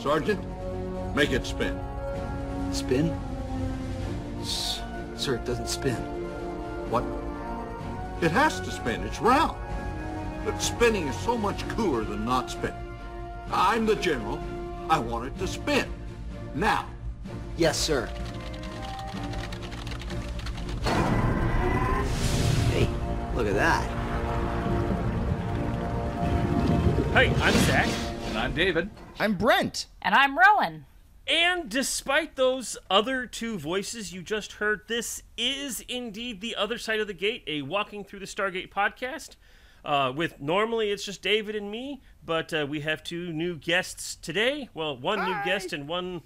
Sergeant, make it spin. Spin? S- sir, it doesn't spin. What? It has to spin. It's round. But spinning is so much cooler than not spinning. I'm the general. I want it to spin. Now. Yes, sir. Hey, look at that. Hey, I'm Zach. And I'm David. I'm Brent. And I'm Rowan. And despite those other two voices you just heard, this is indeed the other side of the gate, a Walking Through the Stargate podcast. Uh, with normally it's just David and me, but uh, we have two new guests today. Well, one new guest and one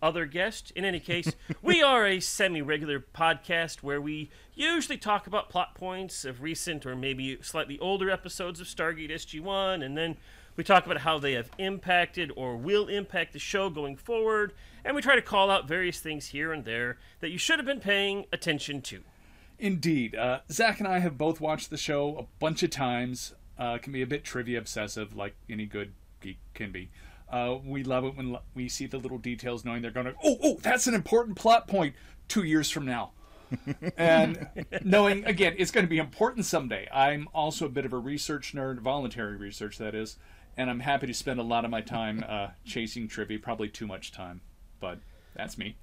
other guest. In any case, we are a semi regular podcast where we usually talk about plot points of recent or maybe slightly older episodes of Stargate SG 1, and then we talk about how they have impacted or will impact the show going forward, and we try to call out various things here and there that you should have been paying attention to. Indeed. Uh, Zach and I have both watched the show a bunch of times. Uh, can be a bit trivia obsessive, like any good geek can be. Uh, we love it when l- we see the little details, knowing they're going to, oh, oh, that's an important plot point two years from now. and knowing, again, it's going to be important someday. I'm also a bit of a research nerd, voluntary research, that is, and I'm happy to spend a lot of my time uh, chasing trivia, probably too much time, but that's me.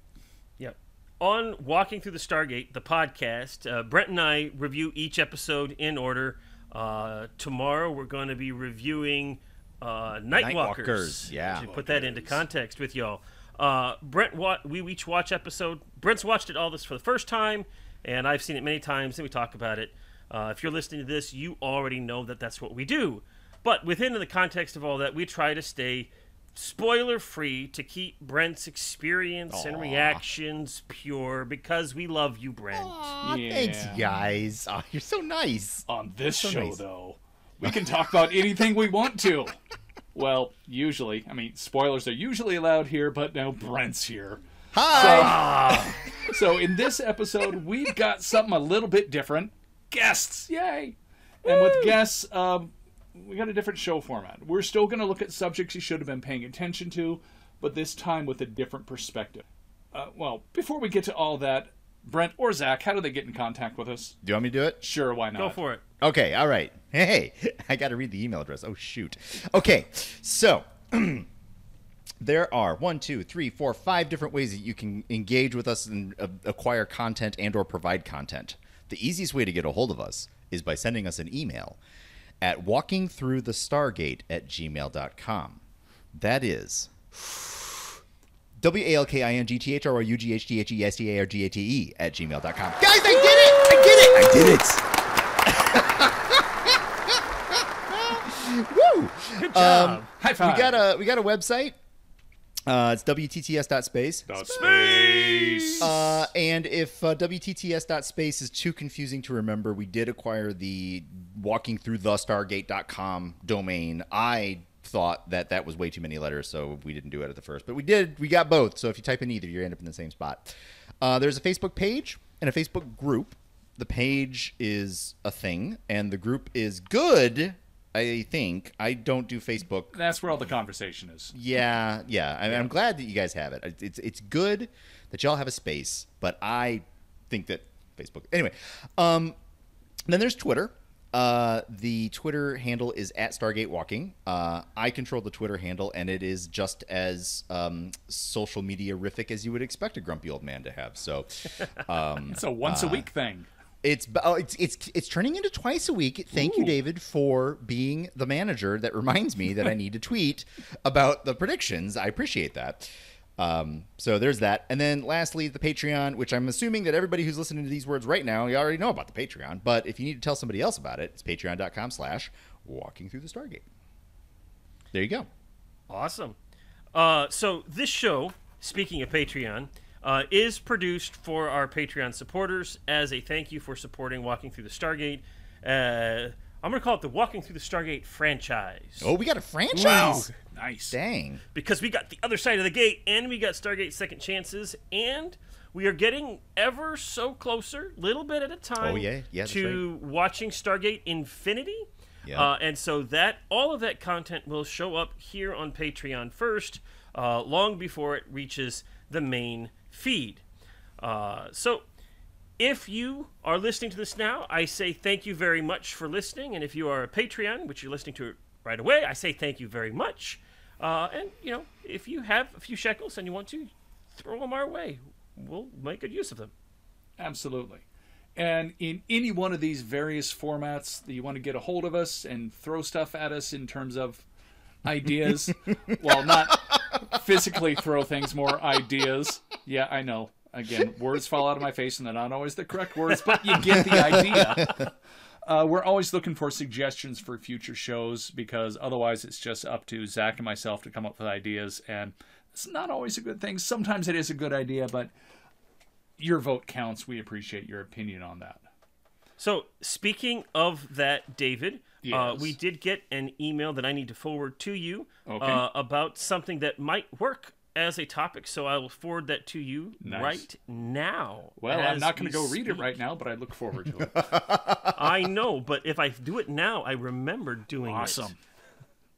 Yep. On Walking Through the Stargate, the podcast, uh, Brent and I review each episode in order. Uh, tomorrow we're going to be reviewing uh, Nightwalkers. Nightwalkers, yeah. To put that into context with y'all. Uh, Brent, wa- we each watch episode. Brent's watched it all this for the first time, and I've seen it many times, and we talk about it. Uh, if you're listening to this, you already know that that's what we do. But within the context of all that, we try to stay spoiler free to keep Brent's experience and reactions pure because we love you, Brent. Aw, Thanks, guys. Oh, you're so nice. On this so show, nice. though, we can talk about anything we want to. Well, usually. I mean, spoilers are usually allowed here, but now Brent's here. Hi. So, in this episode, we've got something a little bit different. Guests, yay! And with guests, um, we got a different show format. We're still going to look at subjects you should have been paying attention to, but this time with a different perspective. Uh, well, before we get to all that, Brent or Zach, how do they get in contact with us? Do you want me to do it? Sure, why not? Go for it. Okay, all right. Hey, I got to read the email address. Oh, shoot. Okay, so there are one, two, three, four, five different ways that you can engage with us and uh, acquire content and or provide content. The easiest way to get a hold of us is by sending us an email at walkingthroughthestargate at gmail.com. That is W A L K I N G T H R O U G H T H E S T A R G A T E at gmail.com. Guys, I did it! I did it! I did it! Woo! Good job. Um, High five. We got a we got a website. Uh, it's wtts.space. Space. Uh, and if uh, wtts.space is too confusing to remember, we did acquire the walkingthroughthestargate.com domain. I thought that that was way too many letters, so we didn't do it at the first. But we did. We got both. So if you type in either, you end up in the same spot. Uh, there's a Facebook page and a Facebook group. The page is a thing, and the group is good. I think I don't do Facebook That's where all the conversation is. yeah, yeah. I mean, I'm glad that you guys have it. It's it's good that y'all have a space, but I think that Facebook. Anyway, um, then there's Twitter. Uh, the Twitter handle is at Stargate Walking. Uh, I control the Twitter handle, and it is just as um, social media rific as you would expect a grumpy old man to have. So, um, It's a once a week thing. It's oh, it's it's it's turning into twice a week. Thank you, David, for being the manager that reminds me that I need to tweet about the predictions. I appreciate that. Um, so there's that, and then lastly, the Patreon, which I'm assuming that everybody who's listening to these words right now, you already know about the Patreon. But if you need to tell somebody else about it, it's Patreon.com/slash Walking Through the Stargate. There you go. Awesome. Uh, so this show, speaking of Patreon, uh, is produced for our Patreon supporters as a thank you for supporting Walking Through the Stargate. Uh, I'm going to call it the Walking Through the Stargate franchise. Oh, we got a franchise. Wow. Nice. Dang. because we got the other side of the gate and we got Stargate Second Chances and we are getting ever so closer, little bit at a time, Oh, yeah. Yeah, that's to watching Stargate Infinity. Yeah. Uh, and so that all of that content will show up here on Patreon first, uh, long before it reaches the main feed. Uh, so if you are listening to this now, I say thank you very much for listening. And if you are a Patreon, which you're listening to right away, I say thank you very much. Uh, and you know, if you have a few shekels and you want to, throw them our way. We'll make good use of them. Absolutely. And in any one of these various formats that you want to get a hold of us and throw stuff at us in terms of ideas, well, not physically throw things, more ideas. Yeah, I know. Again, words fall out of my face and they're not always the correct words, but you get the idea. Uh, we're always looking for suggestions for future shows because otherwise it's just up to Zach and myself to come up with ideas. And it's not always a good thing. Sometimes it is a good idea, but your vote counts. We appreciate your opinion on that. So, speaking of that, David, uh, we did get an email that I need to forward to you Okay. uh, about something that might work as a topic. So, I will forward that to you Nice. right now. Well, I'm not going to go read it right now, but I look forward to it. I know, but if I do it now, I remember doing it. awesome.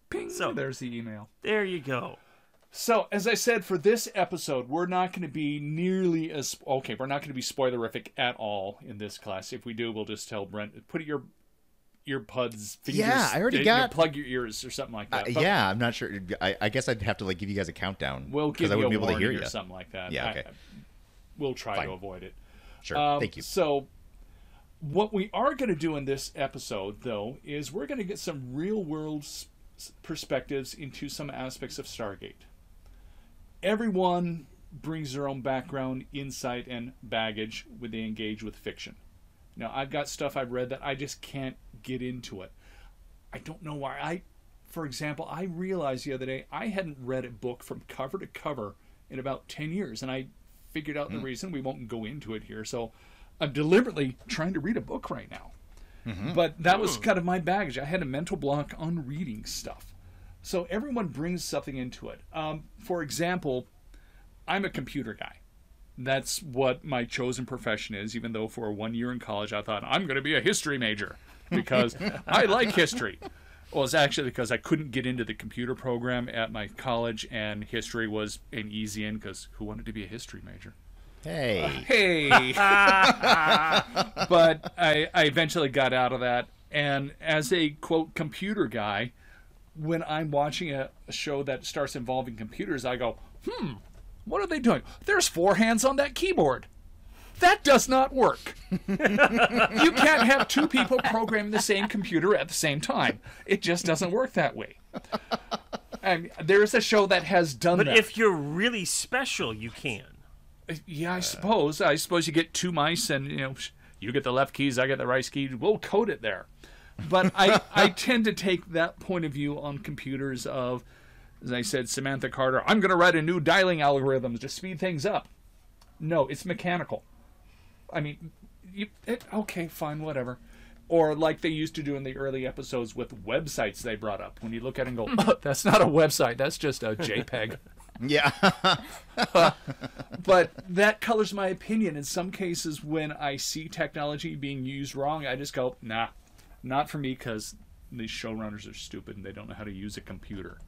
Ping. So- there's the email. There you go. So, as I said, for this episode, we're not going to be nearly as okay. We're not going to be spoilerific at all in this class. If we do, we'll just tell Brent put your earbuds. Fingers, Yeah, I already uh, got- plug your ears or something like Uh, that. But yeah, I'm not sure. I, I guess I'd have to like give you guys a countdown. we'll give I wouldn't be able to hear or you. something like that. Yeah, I- okay. we'll try Fine. to avoid it. Sure. Um, Thank you. So, what we are going to do in this episode, though, is we're going to get some real world perspectives into some aspects of Stargate. Everyone brings their own background, insight, and baggage when they engage with fiction. Now, I've got stuff I've read that I just can't get into it. I don't know why. I, for example, I realized the other day I hadn't read a book from cover to cover in about 10 years, and I figured out the hmm. reason. We won't go into it here. So I'm deliberately trying to read a book right now. Mm-hmm. But that was kind of my baggage. I had a mental block on reading stuff. So everyone brings something into it. Um, for example, I'm a computer guy. That's what my chosen profession is, even though for one year in college I thought I'm going to be a history major because I like history. Well, it's actually because I couldn't get into the computer program at my college, and history was an easy in because who wanted to be a history major? Hey. Hey! but I, I eventually got out of that. And as a quote computer guy, when I'm watching a, a show that starts involving computers, I go, hmm, what are they doing? There's four hands on that keyboard. That does not work. you can't have two people programming the same computer at the same time. It just doesn't work that way. And there's a show that has done But that. if you're really special, you can. Yeah, I suppose. I suppose you get two mice, and you know, you get the left keys, I get the right keys. We'll code it there. But I, I tend to take that point of view on computers. Of, as I said, Samantha Carter. I'm going to write a new dialing algorithm to speed things up. No, it's mechanical. I mean, you, it, okay, fine, whatever. Or like they used to do in the early episodes with websites they brought up. When you look at it and go, oh, that's not a website, that's just a JPEG Yeah. but that colors my opinion. In some cases, when I see technology being used wrong, I just go, nah, not for me because these showrunners are stupid and they don't know how to use a computer.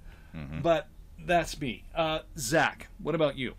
But that's me. Uh, Zach, what about you?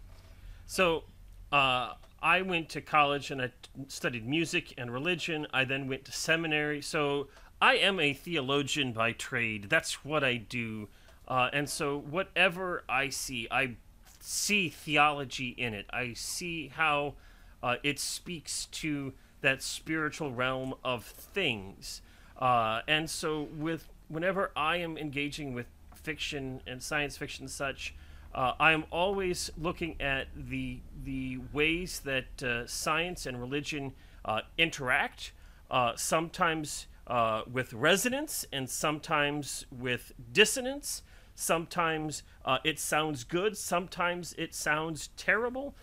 So, uh, I went to college and I studied music and religion. I then went to seminary. So, I am a theologian by trade. That's what I do. Uh, and so, whatever I see, I see theology in it. I see how uh, it speaks to that spiritual realm of things. Uh, and so, with whenever I am engaging with fiction and science fiction and such, uh, I am always looking at the the ways that uh, science and religion uh, interact. Uh, sometimes uh, with resonance, and sometimes with dissonance. Sometimes it sounds good. Sometimes it sounds terrible.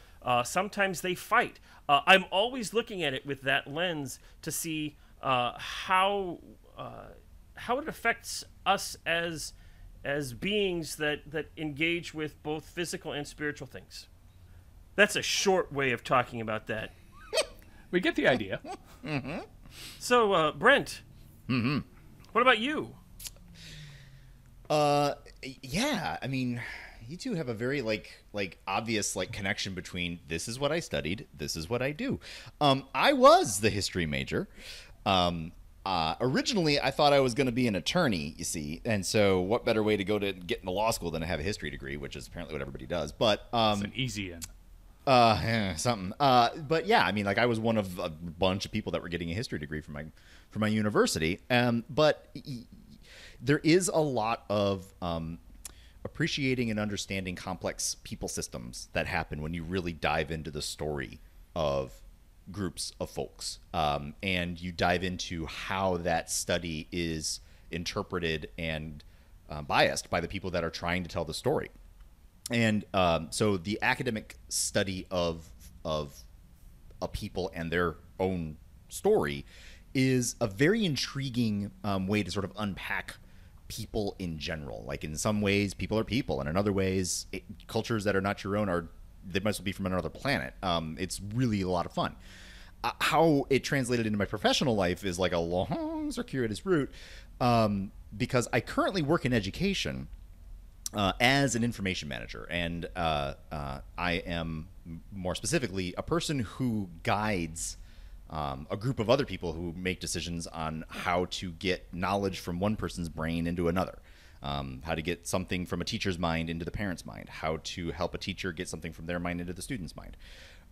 Sometimes they fight. I'm always looking at it with that lens to see uh, how uh, how it affects us as as beings that that engage with both physical and spiritual things. That's a short way of talking about that. We get the idea. So, uh, Brent, what What about you? Uh, yeah. I mean, you two have a very like like obvious like connection between this is what I studied, this is what I do. Um, I was the history major. Um, uh, originally, I thought I was going to be an attorney, you see, and so what better way to go to get into law school than to have a history degree, which is apparently what everybody does. But um, It's an easy in. uh, eh, something. Uh, but yeah, I mean, like I was one of a bunch of people that were getting a history degree from my from my university. Um, but y- there is a lot of um, appreciating and understanding complex people systems that happen when you really dive into the story of groups of folks, um, and you dive into how that study is interpreted and uh, biased by the people that are trying to tell the story and um, so the academic study of of a people and their own story is a very intriguing um, way to sort of unpack people in general. Like in some ways, people are people, and in other ways, it, cultures that are not your own are they must be from another planet. Um, it's really a lot of fun. Uh, how it translated into my professional life is like a long circuitous route um, because I currently work in education uh, as an information manager, and uh, uh, I am more specifically a person who guides um, a group of other people who make decisions on how to get knowledge from one person's brain into another. Um, how to get something from a teacher's mind into the parent's mind, how to help a teacher get something from their mind into the student's mind.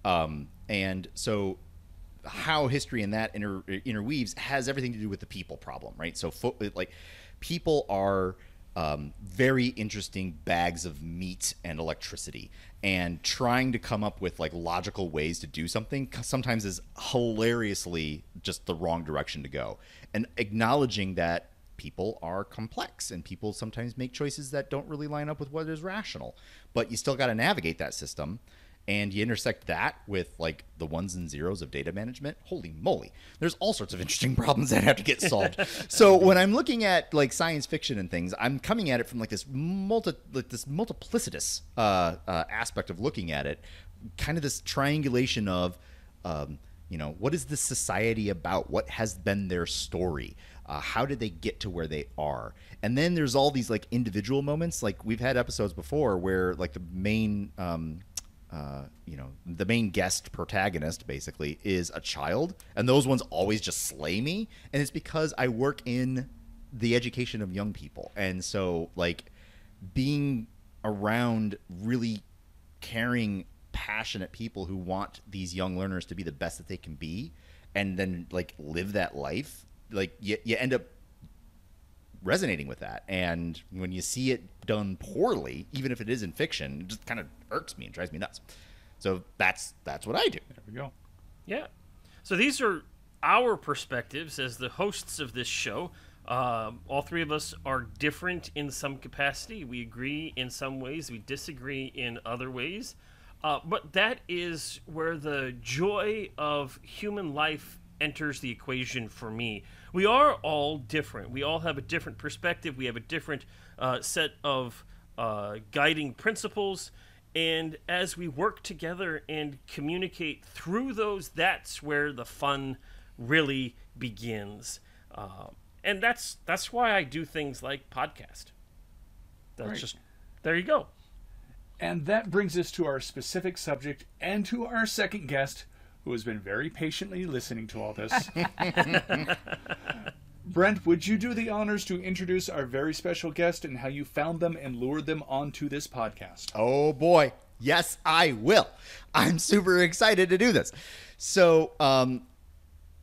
Um, and so how history and that inter, interweaves has everything to do with the people problem, right? So, fo- like, people are um, very interesting bags of meat and electricity, and trying to come up with like logical ways to do something sometimes is hilariously just the wrong direction to go. And acknowledging that people are complex and people sometimes make choices that don't really line up with what is rational, but you still got to navigate that system and you intersect that with like the ones and zeros of data management. Holy moly. There's all sorts of interesting problems that have to get solved. So when i'm looking at like science fiction and things i'm coming at it from like this multi like this multiplicitous uh, uh, aspect of looking at it kind of this triangulation of um, you know what is this society about? What has been their story uh, how did they get to where they are and then there's all these like individual moments like we've had episodes before where like the main um, uh, you know, the main guest protagonist basically is a child, and those ones always just slay me. And it's because I work in the education of young people, and so like being around really caring, passionate people who want these young learners to be the best that they can be, and then like live that life. Like you, you end up resonating with that. And when you see it done poorly, even if it is in fiction, it just kind of irks me and drives me nuts. So that's that's what I do. There we go. Yeah. So these are our perspectives as the hosts of this show. Um, all three of us are different in some capacity. We agree in some ways, we disagree in other ways. Uh, but that is where the joy of human life enters the equation for me. We are all different. We all have a different perspective. We have a different uh, set of uh, guiding principles. And as we work together and communicate through those, that's where the fun really begins. Uh, and that's that's why I do things like podcast. That's Right. just there you go. And that brings us to our specific subject and to our second guest, who has been very patiently listening to all this. Brent, would you do the honors to introduce our very special guest and how you found them and lured them onto this podcast? Oh boy. Yes, I will. I'm super excited to do this. So, um,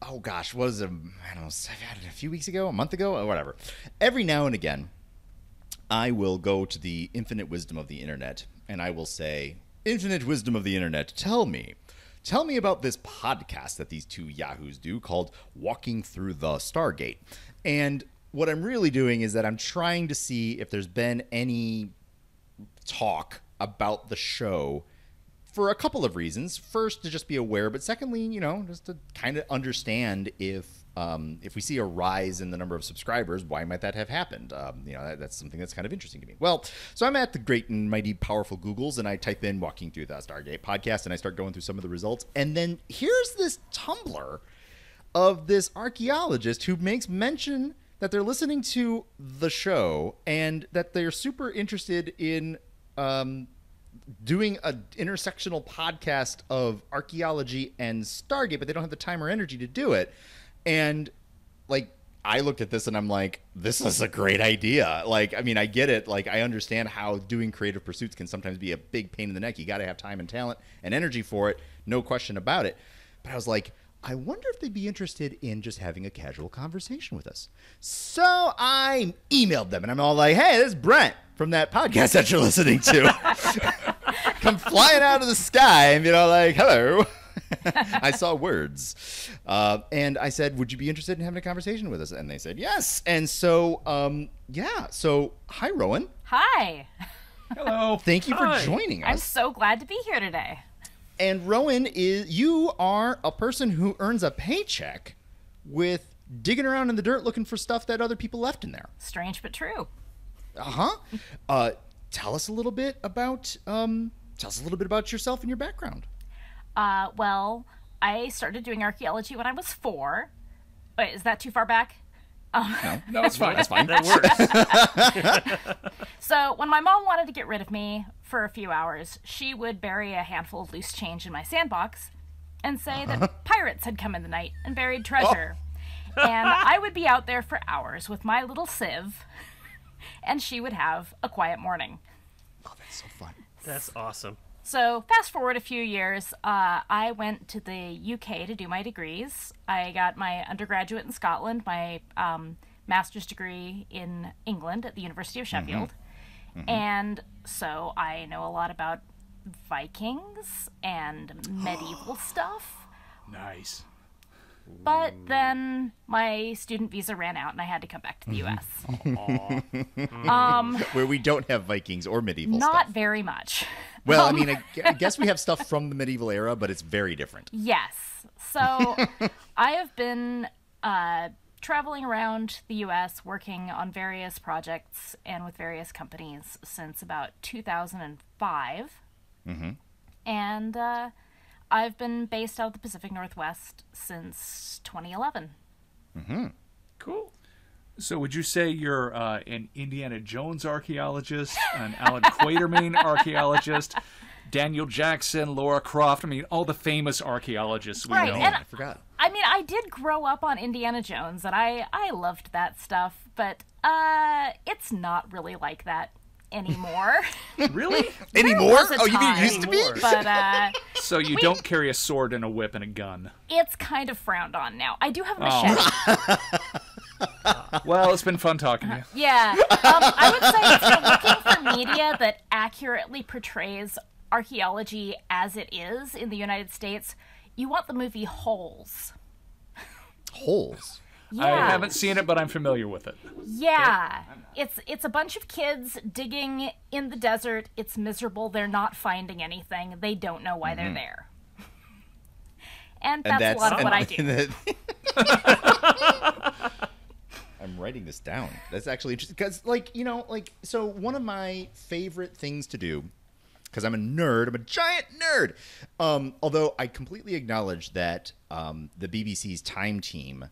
oh gosh, what was it? I don't know, a few weeks ago, a month ago, or whatever. Every now and again, I will go to the infinite wisdom of the internet and I will say, Infinite wisdom of the internet, tell me. Tell me about this podcast that these two yahoos do called Walking Through the Stargate. And what I'm really doing is that I'm trying to see if there's been any talk about the show for a couple of reasons. First, to just be aware, but secondly, you know, just to kind of understand if um, if we see a rise in the number of subscribers, why might that have happened? Um, you know, that, that's something that's kind of interesting to me. Well, so I'm at the great and mighty powerful Googles, and I type in "Walking Through the Stargate" podcast, and I start going through some of the results, and then here's this Tumblr of this archaeologist who makes mention that they're listening to the show and that they're super interested in um, doing a intersectional podcast of archaeology and Stargate, but they don't have the time or energy to do it. And like I looked at this and I'm like, this is a great idea. Like, I mean, I get it. Like, I understand how doing creative pursuits can sometimes be a big pain in the neck. You got to have time and talent and energy for it, no question about it. But I was like, I wonder if they'd be interested in just having a casual conversation with us. So I emailed them and I'm all like, hey, this is Brent from that podcast that you're listening to. Come flying out of the sky and, you know, like, hello. I saw words. Uh, and I said, Would you be interested in having a conversation with us? And they said, Yes. And so, um, yeah. So, hi, Rowan. Hi. Hello. Thank you for Hi. joining I'm us. so glad to be here today. And Rowan is you are a person who earns a paycheck with digging around in the dirt looking for stuff that other people left in there. Strange but true. Uh-huh. Uh Tell us a little bit about um, tell us a little bit about yourself and your background. Uh, well, I started doing archaeology when I was four. Wait, is that too far back? No, no, it's fine. That's fine. That works. So, when my mom wanted to get rid of me for a few hours, she would bury a handful of loose change in my sandbox and say that pirates had come in the night and buried treasure. And I would be out there for hours with my little sieve, and she would have a quiet morning. Oh, that's so fun. That's awesome. So, fast forward a few years, uh, I went to the UK to do my degrees. I got my undergraduate in Scotland, my um, master's degree in England at the University of Sheffield. And so I know a lot about Vikings and medieval stuff. Nice. But then my student visa ran out and I had to come back to the US. Where we don't have Vikings or medieval Not stuff. very much. Well, I mean, I, I guess we have stuff from the medieval era, but it's very different. Yes. So I have been uh, traveling around the US working on various projects and with various companies since about 2005. Mm-hmm. And uh, I've been based out of the Pacific Northwest since 2011. Mm-hmm. Cool. So, would you say you're uh, an Indiana Jones archaeologist, an Allan Quatermain archaeologist, Daniel Jackson, Laura Croft? I mean, all the famous archaeologists we Right, know. and- I forgot. I mean, I did grow up on Indiana Jones, and I I loved that stuff, but uh, it's not really like that anymore. really? Anymore? was a Oh, you mean it used to be? but uh, So you don't carry a sword and a whip and a gun? it's kind of frowned on now. I do have a Oh. machete. Well, it's been fun talking to you. Yeah, um, I would say if you're looking for media that accurately portrays archaeology as it is in the United States, you want the movie Holes. Holes. Yeah. I haven't seen it, but I'm familiar with it. Yeah. It's it's a bunch of kids digging in the desert. It's miserable. They're not finding anything. They don't know why they're there. And that's, And a lot of and- what I do. I'm writing this down. That's actually interesting because, like, you know, like, so one of my favorite things to do, because I'm a nerd, I'm a giant nerd. Um, although I completely acknowledge that um, the BBC's Time Team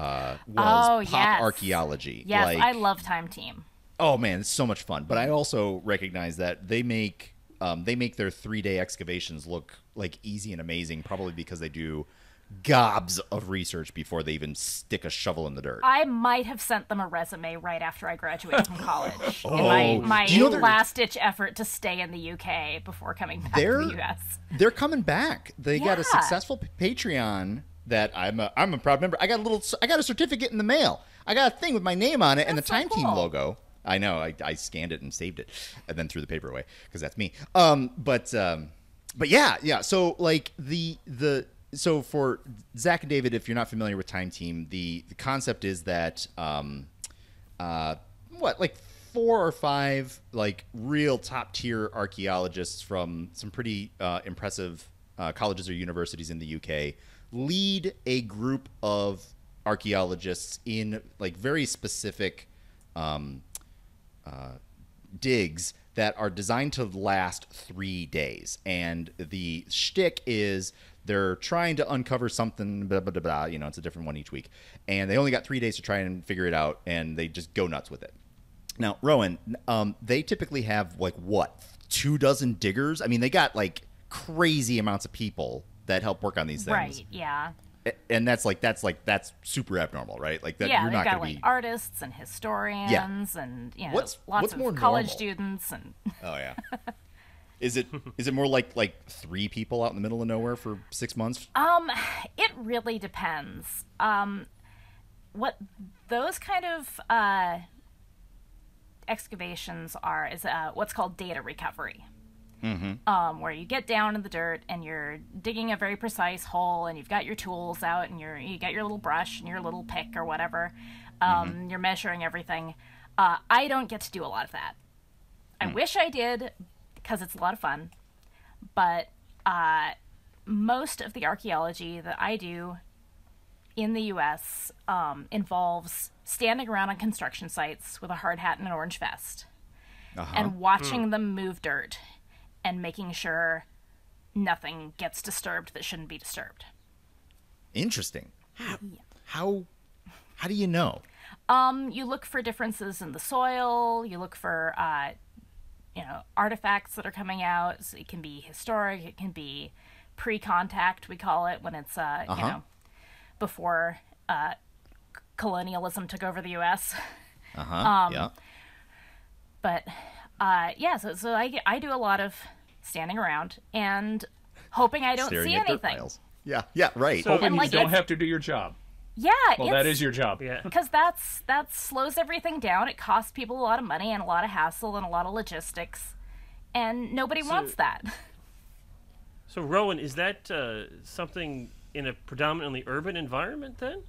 uh, was Oh, pop yes. archaeology. Yes, like, I love Time Team. Oh man, it's so much fun. But I also recognize that they make um, they make their three day excavations look like easy and amazing, probably because they do gobs of research before they even stick a shovel in the dirt. I might have sent them a resume right after I graduated from college in my, my Oh. You know last ditch effort to stay in the UK before coming back to the US. They're coming back. They got a successful Patreon that I'm a, I'm a proud member. I got a little I got a certificate in the mail. I got a thing with my name on it and the so Time Team logo. I know. I, I scanned it and saved it, and then threw the paper away because that's me. Um, but um, but yeah, yeah. So like the the so for Zach and David, if you're not familiar with Time Team, the the concept is that um, uh, what like four or five like real top tier archaeologists from some pretty uh, impressive uh, colleges or universities in the UK lead a group of archaeologists in like very specific um, uh, digs that are designed to last three days, and the shtick is they're trying to uncover something. Blah, blah, blah, blah, you know, it's a different one each week, and they only got three days to try and figure it out, and they just go nuts with it. Now, Rowan, um, they typically have like what two dozen diggers. I mean, they got like crazy amounts of people that help work on these things, Right. Yeah. And that's like that's like that's super abnormal, right? Like that yeah, you're not going like to be. artists and historians yeah. and you know What's- lots what's of more college normal? students and Oh yeah. Is it is it more like like three people out in the middle of nowhere for six months? Um, it really depends. Um, what those kind of uh, excavations are is uh, what's called data recovery. Um, where you get down in the dirt and you're digging a very precise hole, and you've got your tools out, and you're you got your little brush and your little pick or whatever. Um, You're measuring everything. Uh, I don't get to do a lot of that. I wish I did because it's a lot of fun, but uh, most of the archaeology that I do in the U.S. Um, involves standing around on construction sites with a hard hat and an orange vest and watching them move dirt and making sure nothing gets disturbed that shouldn't be disturbed. Interesting. How how, how do you know? Um, you look for differences in the soil. You look for, uh, you know, artifacts that are coming out. So it can be historic. It can be pre-contact. We call it when it's, uh, you know, before uh, colonialism took over the U.S. Uh huh. Um, yeah. But uh, yeah, so so I I do a lot of standing around and hoping I don't see anything. Yeah. Yeah. Right. Hoping And, you like, don't have to do your job. Yeah, Well, that is your job. Yeah. because that's that slows everything down. It costs people a lot of money and a lot of hassle and a lot of logistics, and nobody wants that. So, Rowan, is that uh, something in a predominantly urban environment then?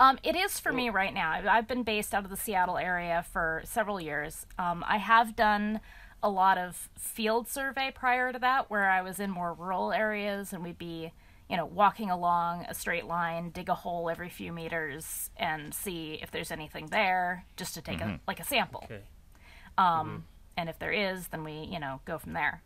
Um, it is for me right now. I've- been based out of the Seattle area for several years. Um, I have done a lot of field survey prior to that, where I was in more rural areas and we'd be, you know, walking along a straight line, dig a hole every few meters, and see if there's anything there, just to take a like a sample. Okay. Um, and if there is, then we, you know, go from there.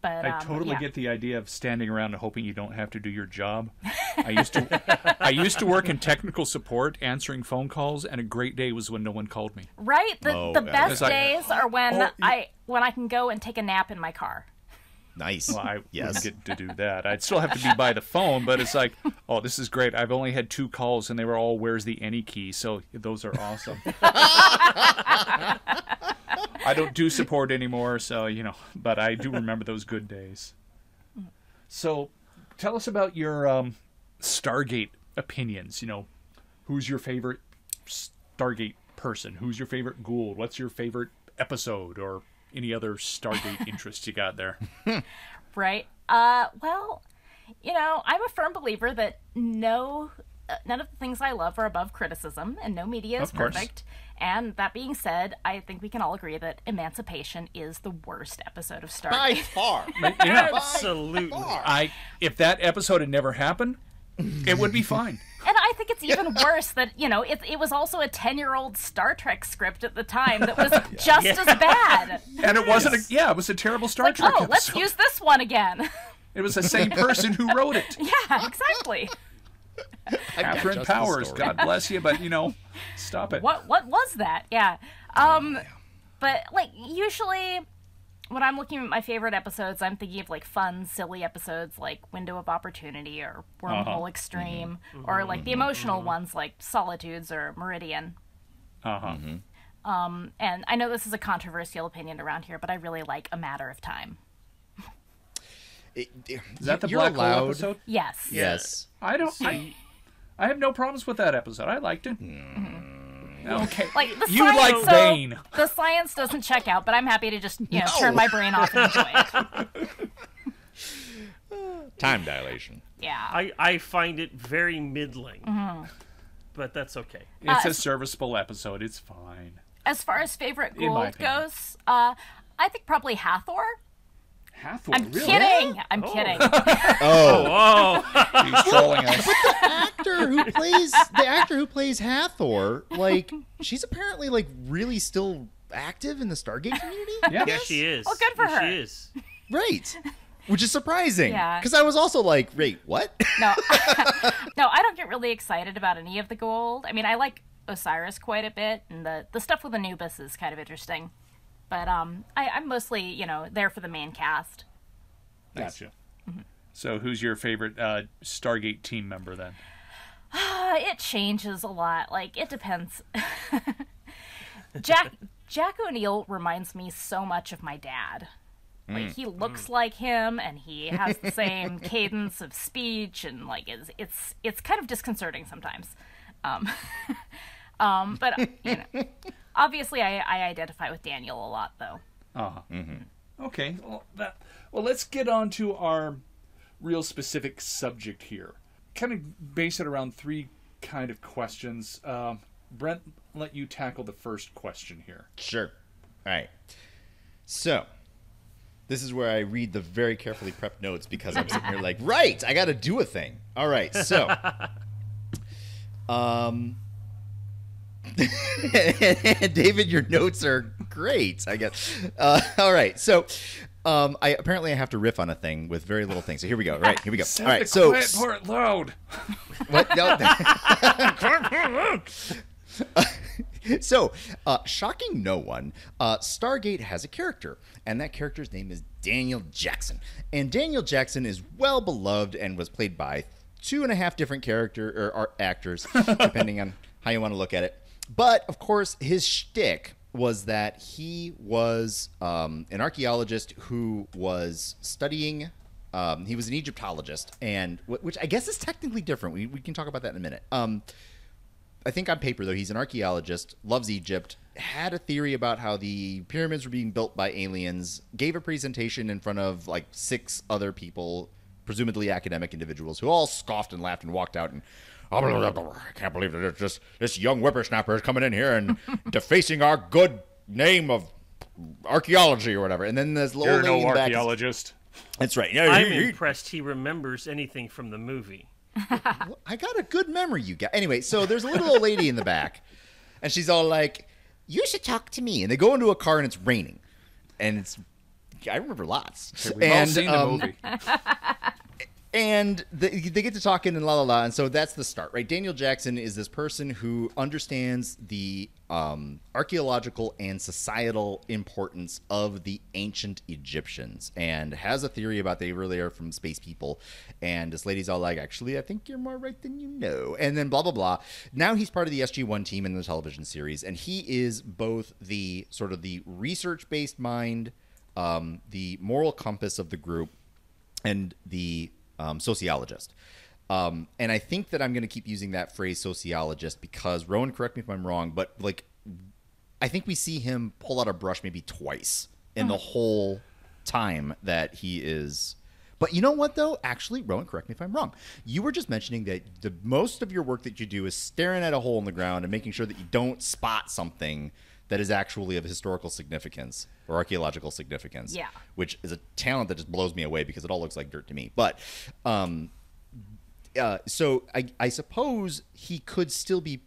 But I um, totally yeah. get the idea of standing around and hoping you don't have to do your job. I used to I used to work in technical support answering phone calls and a great day was when no one called me. Right. The, Oh, the yeah. best It's like- days are when Oh, you- I when I can go and take a nap in my car. Nice. Well, I yes. wouldn't get to do that. I'd still have to be by the phone, but it's like, oh, this is great. I've only had two calls and they were all where's the any key, so those are awesome. I don't do support anymore, so you know, but I do remember those good days. So, tell us about your um, Stargate opinions. You know, who's your favorite Stargate person? Who's your favorite Goa'uld? What's your favorite episode or any other Stargate interests you got there? Right. Uh. Well, you know, I'm a firm believer that no, uh, none of the things I love are above criticism, and no media is perfect. And that being said, I think we can all agree that Emancipation is the worst episode of Stargate. By Stargate. far. Yeah. Absolutely. I if that episode had never happened, it would be fine. And I think it's even worse that, you know, it, it was also a 10 year old Star Trek script at the time that was just as bad. And it wasn't a yeah, it was a terrible Star Like, Trek oh, let's use this one again. It was the same person who wrote it. yeah, exactly. Katharyn Powers. God bless you, but you know, stop it. What what was that? Yeah. Um but like usually when I'm looking at my favorite episodes, I'm thinking of like fun, silly episodes like Window of Opportunity or Wormhole Uh-huh. Extreme, mm-hmm. or mm-hmm. like the mm-hmm. emotional ones like Solitudes or Meridian. Uh-huh. Um, and I know this is a controversial opinion around here, but I really like A Matter of Time. It- it- Is that the you're Black allowed- Hole episode? Yes. Yes. I don't I, I have no problems with that episode. I liked it. Okay. Like the you science, like so Bane. The science doesn't check out, but I'm happy to just you know turn my brain off and enjoy it. Time dilation. Yeah. I, I find it very middling. Mm-hmm. But that's okay. It's Uh, a serviceable episode. It's fine. As far as favorite In my Goa'uld goes, uh, I think probably Hathor. Hathor, I'm really? kidding. I'm oh. kidding. Oh, Oh, He's trolling us. But the actor who plays the actor who plays Hathor, like she's apparently like really still active in the Stargate community. Yeah. Yeah, she is. Well, good for Yeah, her. She is. right. Which is surprising. Yeah. Because I was also like, wait, what? No, no, I don't get really excited about any of the gold. I mean, I like Osiris quite a bit, and the the stuff with Anubis is kind of interesting. But um, I, I'm mostly, you know, there for the main cast. Gotcha. So, who's your favorite uh, Stargate team member then? Uh, it changes a lot. Like it depends. Jack Jack O'Neill reminds me so much of my dad. Like he looks like him, and he has the same cadence of speech, and like it's it's it's kind of disconcerting sometimes. Um, um, but you know, obviously, I, I identify with Daniel a lot, though. Uh-huh. Okay. Well, that, well, let's get on to our real specific subject here. Kind of base it around three kind of questions. Um, Brent, let you tackle the first question here. Sure. All right. So, this is where I read the very carefully prepped notes because I'm sitting here like, right, I got to do a thing. All right. So, um, David, your notes are great. I guess. Uh, all right. So, um, I apparently I have to riff on a thing with very little things. So here we go. All right. Here we go. All right. So, quiet part loud. what? No. so, uh, shocking no one, uh, Stargate has a character, and that character's name is Daniel Jackson. And Daniel Jackson is well beloved and was played by two and a half different character or, or actors, depending on how you want to look at it. But of course, his shtick was that he was um, an archaeologist who was studying. Um, he was an Egyptologist, and which I guess is technically different. We, we can talk about that in a minute. Um, I think on paper, though, he's an archaeologist, loves Egypt, had a theory about how the pyramids were being built by aliens, gave a presentation in front of like six other people, presumably academic individuals, who all scoffed and laughed and walked out and. "Oh, I can't believe that it's just this young whippersnapper is coming in here and defacing our good name of archaeology or whatever. And then this little lady in no the back is- archaeologist. That's right. Yeah, I'm he- he- impressed he remembers anything from the movie. I got a good memory, you guys. Anyway, so there's a little old lady in the back, and she's all like, "You should talk to me." And they go into a car, and it's raining, and it's. I remember lots. We've all and, seen the um, movie. and they, they get to talking and la la la, and so that's the start, right? Daniel Jackson is this person who understands the um, archaeological and societal importance of the ancient Egyptians, and has a theory about they really are from space people. And this lady's all like, "Actually, I think you're more right than you know." And then blah blah blah. Now he's part of the SG One team in the television series, and he is both the sort of the research based mind, um, the moral compass of the group and the um, sociologist. Um, and I think that I'm going to keep using that phrase sociologist because Rowan, correct me if I'm wrong, but like I think we see him pull out a brush maybe twice in the whole time that he is. But you know what though? Actually, Rowan, correct me if I'm wrong. You were just mentioning that the most of your work that you do is staring at a hole in the ground and making sure that you don't spot something that is actually of historical significance or archaeological significance. Yeah. Which is a talent that just blows me away because it all looks like dirt to me. But um uh, so I, I suppose he could still be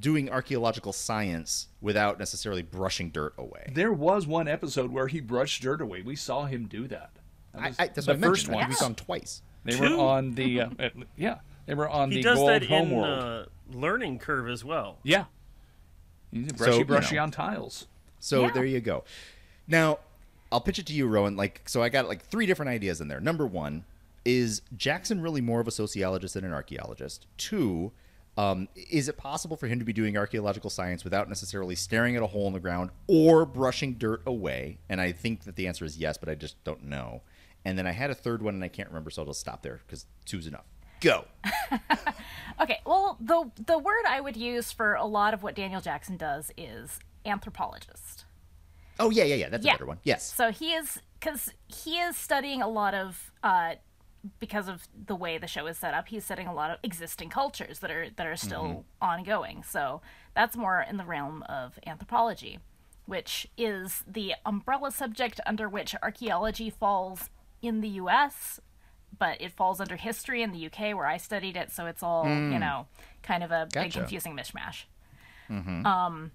doing archaeological science without necessarily brushing dirt away. There was one episode where he brushed dirt away. We saw him do that. That I, was I, that's the what I first mentioned. I think one. we saw him twice. They were on the uh, yeah. They were on He the does gold that in homeworld. uh, learning curve as well. yeah. He's a So, brushy you brushy know. on tiles. So Yeah. there you go. Now, I'll pitch it to you, Rowan. Like, so I got like three different ideas in there. Number one, is Jackson really more of a sociologist than an archaeologist? Two, um, is it possible for him to be doing archaeological science without necessarily staring at a hole in the ground or brushing dirt away? And I think that the answer is yes, but I just don't know. And then I had a third one and I can't remember, so I'll just stop there because two's enough. Go. Okay, well, the the word I would use for a lot of what Daniel Jackson does is anthropologist. Oh yeah, yeah, yeah. That's Yeah. a better one. Yes. So he is because he is studying a lot of uh, because of the way the show is set up. He's studying a lot of existing cultures that are that are still ongoing. So that's more in the realm of anthropology, which is the umbrella subject under which archaeology falls in the U.S. But it falls under history in the UK, where I studied it. So it's all you know, kind of a big confusing mishmash. Um,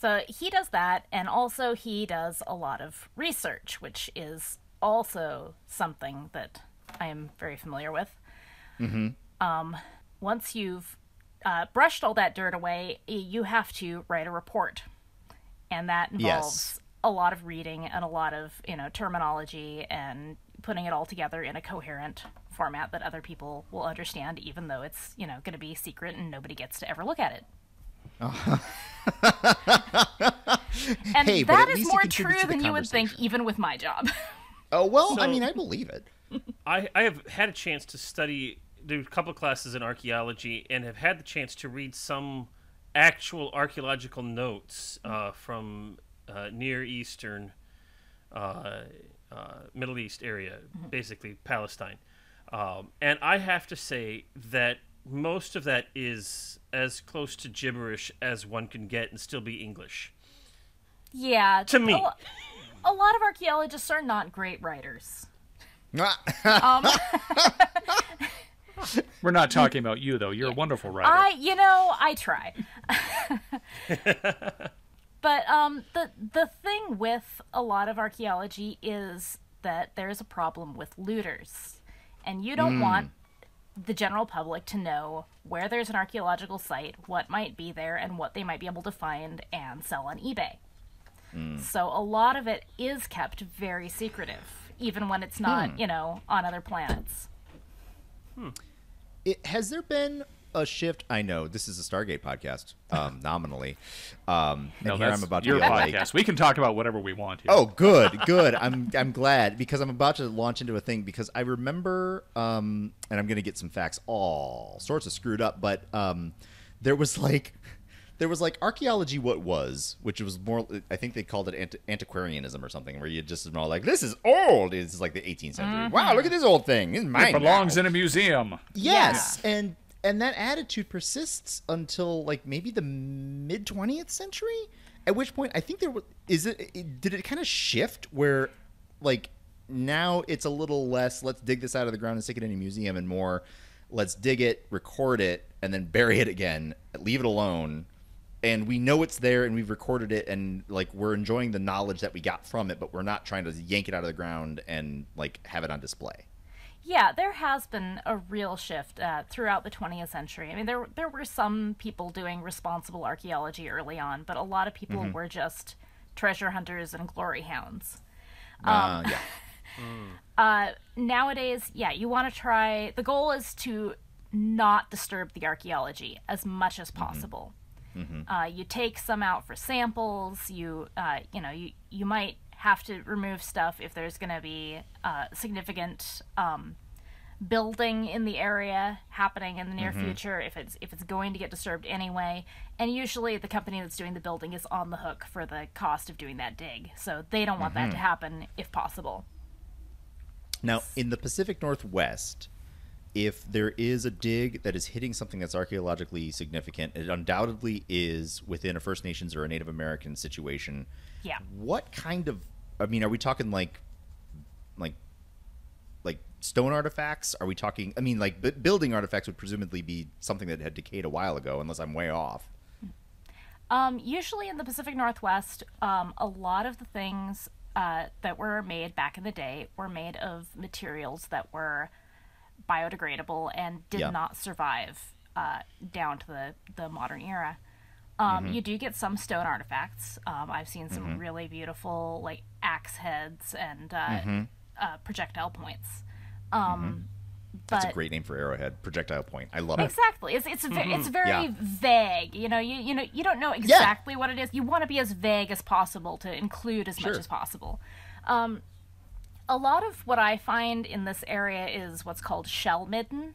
So he does that, and also he does a lot of research, which is also something that I am very familiar with. Mm-hmm. Um, once you've uh, brushed all that dirt away, you have to write a report, and that involves Yes. a lot of reading and a lot of you know terminology and putting it all together in a coherent format that other people will understand, even though it's you know going to be secret and nobody gets to ever look at it. and Hey, but that at is least it more true than you would think, even with my job. Oh well, I mean, I believe it. I, I have had a chance to study, do a couple of classes in archaeology, and have had the chance to read some actual archaeological notes uh, from uh, Near Eastern, uh, uh, Middle East area, basically Palestine. Um, and I have to say that most of that is as close to gibberish as one can get and still be English. yeah, To me. a, a lot of archaeologists are not great writers. We're not talking about you though. You're a wonderful writer. I, you know, I try. but um, the the thing with a lot of archaeology is that there's a problem with looters, and you don't hmm. want the general public to know where there's an archaeological site, what might be there, and what they might be able to find and sell on eBay. Hmm. So a lot of it is kept very secretive, even when it's not, hmm. you know, on other planets. it, has there been a shift? I know this is a Stargate podcast, um, nominally. Um, and no, here I'm about to your get like. We can talk about whatever we want here. Oh, good, good. I'm I'm glad because I'm about to launch into a thing because I remember, um, and I'm gonna get some facts all sorts of screwed up, but um, there was like. There was like archaeology, what was, which was more. I think they called it anti- antiquarianism or something, where you just know like this is old. It's like the 18th century. Wow, look at this old thing. It belongs now. in a museum. Yes, and and that attitude persists until like maybe the mid twentieth century. At which point, I think there was is it, it did it kind of shift where like now it's a little less let's dig this out of the ground and stick it in a museum and more let's dig it, record it, and then bury it again, leave it alone. And we know it's there, and we've recorded it, and like we're enjoying the knowledge that we got from it, but we're not trying to yank it out of the ground and like have it on display. Yeah, there has been a real shift uh, throughout the 20th century. I mean, there there were some people doing responsible archaeology early on, but a lot of people were just treasure hunters and glory hounds. Uh, yeah. Uh, nowadays, yeah, you want to try. The goal is to not disturb the archaeology as much as possible. Mm-hmm. Uh, you take some out for samples. You, uh, you know, you you might have to remove stuff if there's going to be uh, significant um, building in the area happening in the near mm-hmm. future. If it's if it's going to get disturbed anyway, and usually the company that's doing the building is on the hook for the cost of doing that dig, so they don't want that to mm-hmm. happen if possible. Now, in the Pacific Northwest, if there is a dig that is hitting something that's archaeologically significant, it undoubtedly is within a First Nations or a Native American situation. Yeah. What kind of? I mean, are we talking like, like, like stone artifacts? Are we talking? I mean, like b- building artifacts would presumably be something that had decayed a while ago, unless I'm way off. Um, usually in the Pacific Northwest, um, a lot of the things uh, that were made back in the day were made of materials that were biodegradable and did Yeah. not survive uh, down to the, the modern era. Um, You do get some stone artifacts. Um, I've seen some really beautiful like axe heads and uh, uh, projectile points. Um, That's but a great name for arrowhead. Projectile point. I love it. Exactly. It's it's ve- it's very Yeah. vague. You know, you you know you don't know exactly what it is. You want to be as vague as possible to include as Sure. much as possible. Um, a lot of what I find in this area is what's called shell midden,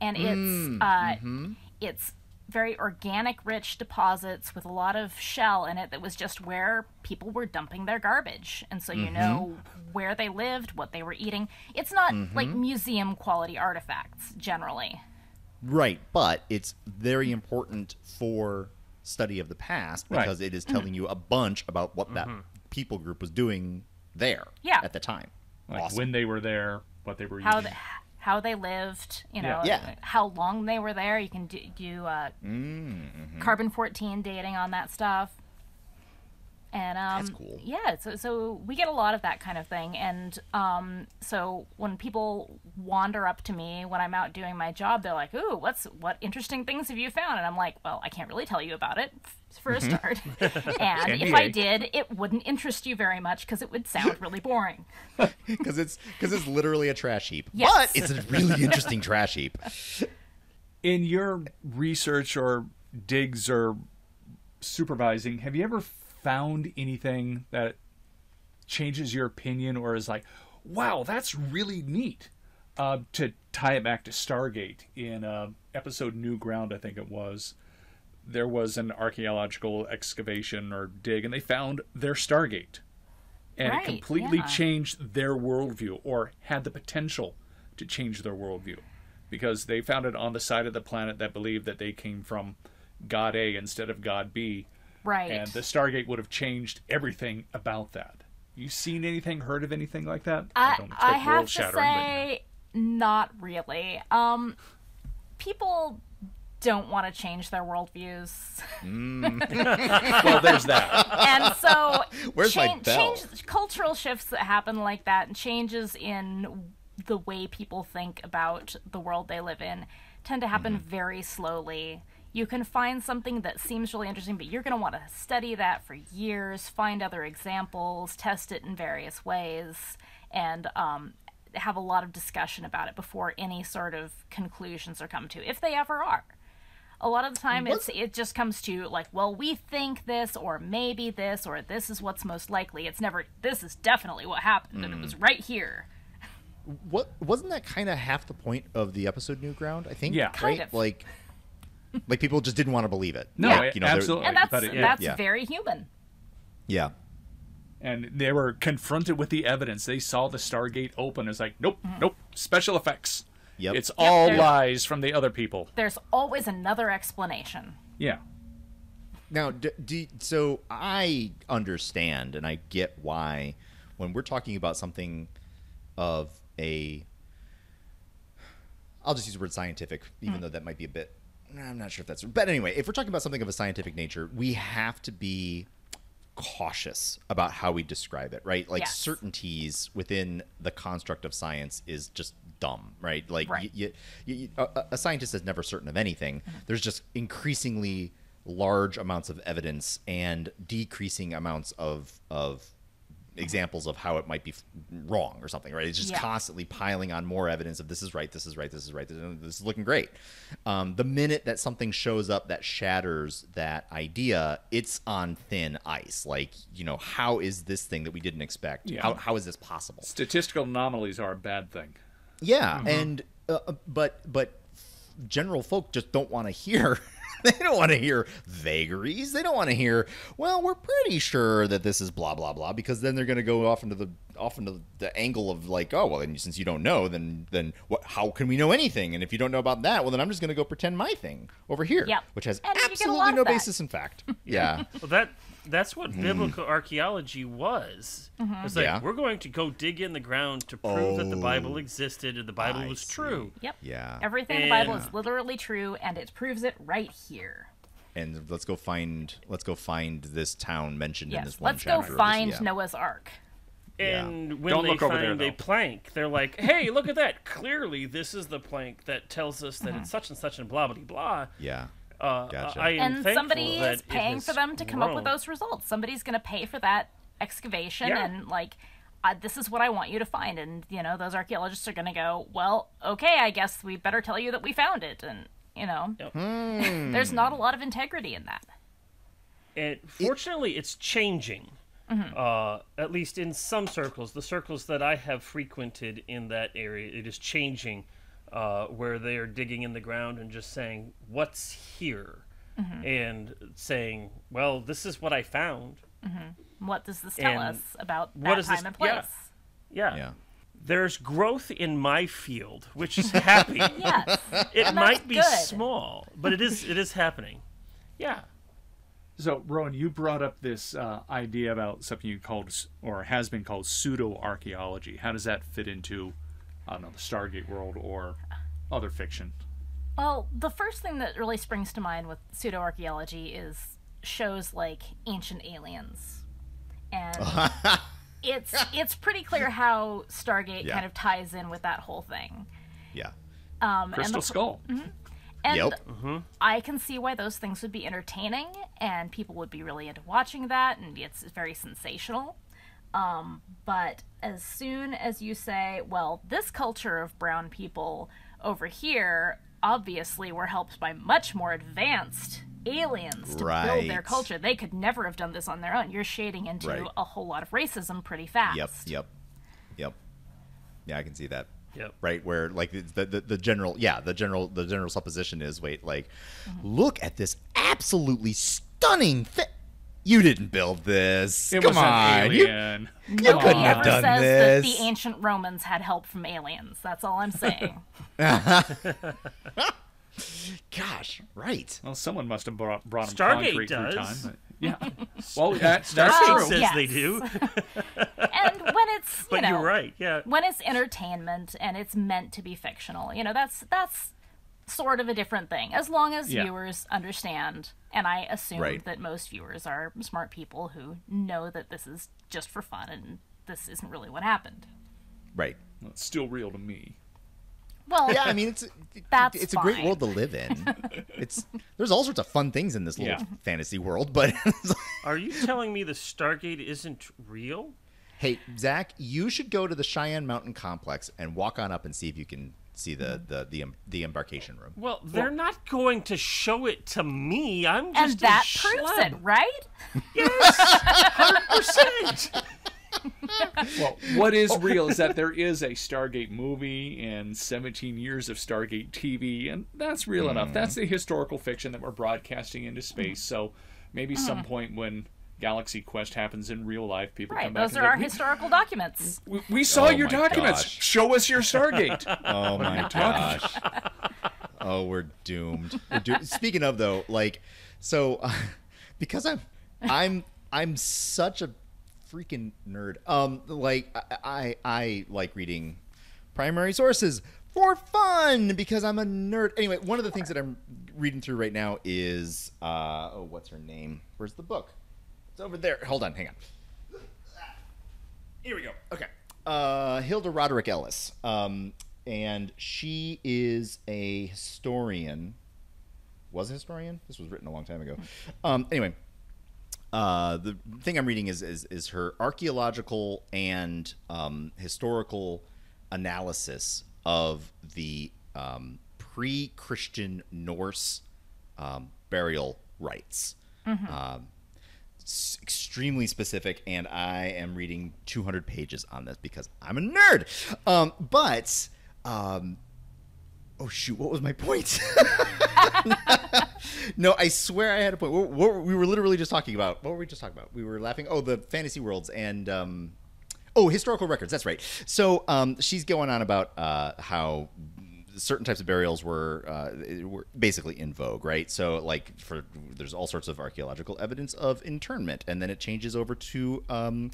and it's Mm, uh, mm-hmm. it's very organic rich deposits with a lot of shell in it that was just where people were dumping their garbage and so you Mm-hmm. know where they lived what they were eating it's not like Mm-hmm. museum quality artifacts generally Right, but it's very important for study of the past Right. because it is telling you a bunch about what that people group was doing there Yeah. at the time. Like awesome. when they were there, what they were how eating. they, how they lived you know Yeah. Yeah. how long they were there you can do, do uh, Mm-hmm. carbon 14 dating on that stuff And um, That's cool. Yeah, so so we get a lot of that kind of thing, and um, so when people wander up to me when I'm out doing my job, they're like, "Ooh, what's what interesting things have you found?" And I'm like, "Well, I can't really tell you about it f- for a Mm-hmm. start, and if I did, it wouldn't interest you very much because it would sound really boring." because it's because it's literally a trash heap. Yes. But it's a really interesting trash heap. In your research or digs or supervising, have you ever found anything that changes your opinion or is like, wow, that's really neat? Uh, to tie it back to Stargate, in uh, episode New Ground, I think it was, there was an archaeological excavation or dig, and they found their Stargate. And Right, it completely yeah. changed their worldview or had the potential to change their worldview because they found it on the side of the planet that believed that they came from God A instead of God B. Right. And the Stargate would have changed everything about that. You seen anything, heard of anything like that? I, don't I expect have to world-shattering, but- say, not really. Um, people don't want to change their worldviews, well, there's that. and so Where's change, change cultural shifts that happen like that, and changes in the way people think about the world they live in, tend to happen Mm-hmm. very slowly. You can find something that seems really interesting, but you're going to want to study that for years, find other examples, test it in various ways, and um, have a lot of discussion about it before any sort of conclusions are come to, if they ever are. A lot of the time, it's it just comes to like, well, we think this, or maybe this, or this is what's most likely. It's never this is definitely what happened, and it Mm. was right here. What wasn't that kind of half the point of the episode New Ground? I think. Yeah. Kind right. of. Like, like people just didn't want to believe it. No, Like, you know, absolutely. And that's but it- that's yeah. very human. Yeah. and they were confronted with the evidence. They saw the Stargate open. It's like, nope, nope, special effects. Yep. It's all there's- lies from the other people. There's always another explanation. Yeah. Now, d d so I understand and I get why when we're talking about something of a, I'll just use the word scientific, even hmm. though that might be a bit. I'm not sure if that's. But anyway, if we're talking about something of a scientific nature, we have to be cautious about how we describe it, right? Like Yes. certainties within the construct of science is just dumb, right? Like Right. y y y- a, a scientist is never certain of anything. There's just increasingly large amounts of evidence and decreasing amounts of of examples of how it might be f- wrong or something, right? It's just Yeah. constantly piling on more evidence of this is right, this is right, this is right, this is, this is looking great. Um, the minute that something shows up that shatters that idea, it's on thin ice. Like, you know, how is this thing that we didn't expect? Yeah. How, how is this possible? Statistical anomalies are a bad thing. Yeah, and uh, uh, but but general folk just don't want to hear. they don't want to hear vagaries. They don't want to hear. Well, we're pretty sure that this is blah blah blah because then they're going to go off into the off into the angle of like, oh well, then since you don't know, then then what? How can we know anything? And if you don't know about that, well, then I'm just going to go pretend my thing over here, Yep. which has And you get a absolutely no basis in fact. Yeah, Well, that that's what biblical archaeology was. Mm-hmm. It's like Yeah. we're going to go dig in the ground to prove that the Bible Oh, existed and the Bible I was see. true. Yep. yeah. Everything in the Bible is literally true, and it proves it right here. and let's go find let's go find this town mentioned in this one Let's go chapter. of this- find yeah. Noah's Ark. Yeah. And when Don't they look over there, find a plank, they're like, "Hey, look at that! Clearly, this is the plank that tells us that Mm-hmm. it's such and such and blah blah blah." Yeah. Uh, Gotcha. I am and somebody is paying for them to come up with those results. Somebody's going to pay for that excavation, Yeah. and like, uh, this is what I want you to find. And you know, those archaeologists are going to go, well, okay, I guess we better tell you that we found it. And you know, Yep. there's not a lot of integrity in that. And fortunately, it's changing. Mm-hmm. Uh, at least in some circles, the circles that I have frequented in that area, it is changing, uh, where they are digging in the ground and just saying, "What's here?" Mm-hmm. and saying, "Well, this is what I found." What does this tell And us about what that is time this- and place? Yeah. Yeah. There's growth in my field, which is happy. Yes. it might be good. small, but it is it is happening. Yeah. So, Rowan, you brought up this uh, idea about something you called, or has been called, pseudo archaeology. How does that fit into, I don't know, the Stargate world or other fiction? Well, the first thing that really springs to mind with pseudo archaeology is shows like Ancient Aliens and it's it's pretty clear how Stargate Yeah. kind of ties in with that whole thing. Yeah. Um, and Crystal the- Skull. And Yep. I can see why those things would be entertaining and people would be really into watching that and it's very sensational. Um, but as soon as you say, well, this culture of brown people over here obviously were helped by much more advanced aliens to build their culture. They could never have done this on their own. You're shading into Right. a whole lot of racism pretty fast. Yep. Yep. Yep. Yeah, I can see that. Yep. Right where like the, the the general yeah the general the general supposition is wait like Mm-hmm. look at this absolutely stunning thing. You didn't build this. It Come was an on, you, alien. you Nobody couldn't have ever done says this. that the ancient Romans had help from aliens. That's all I'm saying. Gosh, right. Well, someone must have brought, brought him Stargate concrete through time. does. But, yeah. Well, that, that's Stargate true. says Yes. they do, and when it's you but know, you're right. Yeah. when it's entertainment and it's meant to be fictional, you know, that's that's sort of a different thing. As long as Yeah. viewers understand, and I assume Right. that most viewers are smart people who know that this is just for fun and this isn't really what happened. Right. Well, it's still real to me. Well, Yeah, I mean it's That's it's a great world to live in. It's there's all sorts of fun things in this little Yeah. fantasy world, but Are you telling me the Stargate isn't real? Hey, Zach, you should go to the Cheyenne Mountain Complex and walk on up and see if you can see the mm-hmm. the the, the embarkation room. Well, they're not going to show it to me. I'm just and that a proves schlub. it, right? Yes, hundred percent. Well, what is real is that there is a Stargate movie and 17 years of Stargate TV, and that's real enough. Mm. That's the historical fiction that we're broadcasting into space. So maybe some mm. point when Galaxy Quest happens in real life, people Right. come back Those and are our "We- historical documents. we, we saw Oh your documents. gosh. Show us your Stargate." Oh my gosh. Oh, we're doomed. We're doomed. Speaking of though, like, so uh, because I'm, I'm, I'm such a freaking nerd. Um, like I, I, I like reading primary sources for fun because I'm a nerd. Anyway, one of the things that I'm reading through right now is, uh, oh, what's her name? Where's the book? It's over there. Hold on, hang on. Here we go. Okay. Uh, Hilda Roderick Ellis. Um, and she is a historian. Was a historian? This was written a long time ago. Um, anyway, uh, the thing I'm reading is is, is her archaeological and um, historical analysis of the um, pre-Christian Norse um, burial rites. Um, s- extremely specific, and I am reading 200 pages on this because I'm a nerd. Um, but um, oh shoot, what was my point? no, I swear I had a point. What, what, we were literally just talking about. What were we just talking about? We were laughing. Oh, the fantasy worlds and um, oh, historical records. That's right. So um, she's going on about uh, how certain types of burials were uh, were basically in vogue, right? So like for there's all sorts of archaeological evidence of internment, and then it changes over to um,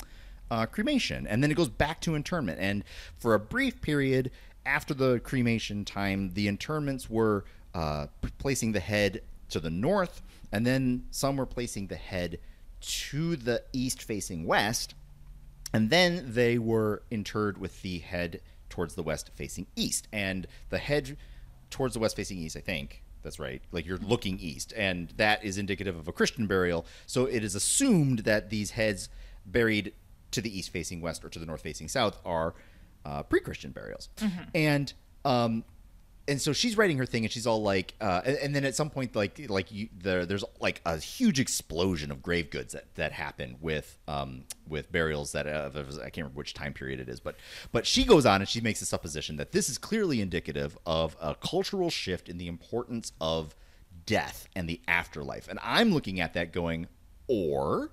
uh, cremation, and then it goes back to internment, and for a brief period after the cremation time, the internments were uh, placing the head to the north, and then some were placing the head to the east facing west, and then they were interred with the head towards the west facing east. And the head towards the west facing east i think that's right like you're looking east. And that is indicative of a christian burial. So it is assumed that these heads buried to the east facing west or to the north facing south are uh, pre-christian burials. And um and so she's writing her thing and she's all like uh, and, and then at some point like like you there there's like a huge explosion of grave goods that that happen with um with burials that uh, I can't remember which time period it is but but she goes on and she makes a supposition that this is clearly indicative of a cultural shift in the importance of death and the afterlife. And I'm looking at that going or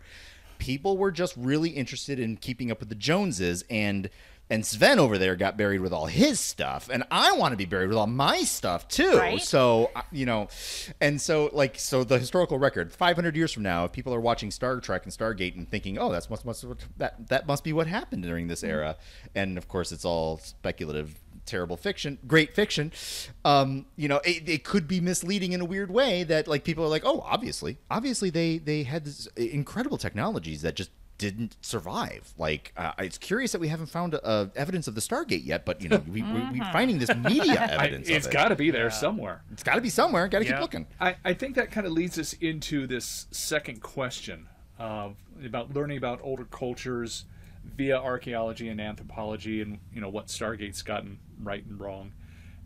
people were just really interested in keeping up with the Joneses and and Sven over there got buried with all his stuff and I want to be buried with all my stuff too. Right. So, you know, and so like so the historical record 500 years from now if people are watching Star Trek and Stargate and thinking, "Oh, that's must, must that that must be what happened during this era." And of course, it's all speculative terrible fiction, great fiction. Um, you know, it, it could be misleading in a weird way that like people are like, oh, obviously, obviously they they had this incredible technologies that just didn't survive. Like, uh, it's curious that we haven't found uh, evidence of the Stargate yet, but you know, we, we, we're finding this media I, evidence. it's of it. got to be there somewhere. It's got to be somewhere. Got to Yeah. keep looking. I, I think that kind of leads us into this second question of about learning about older cultures via archaeology and anthropology and you know what Stargate's gotten right and wrong.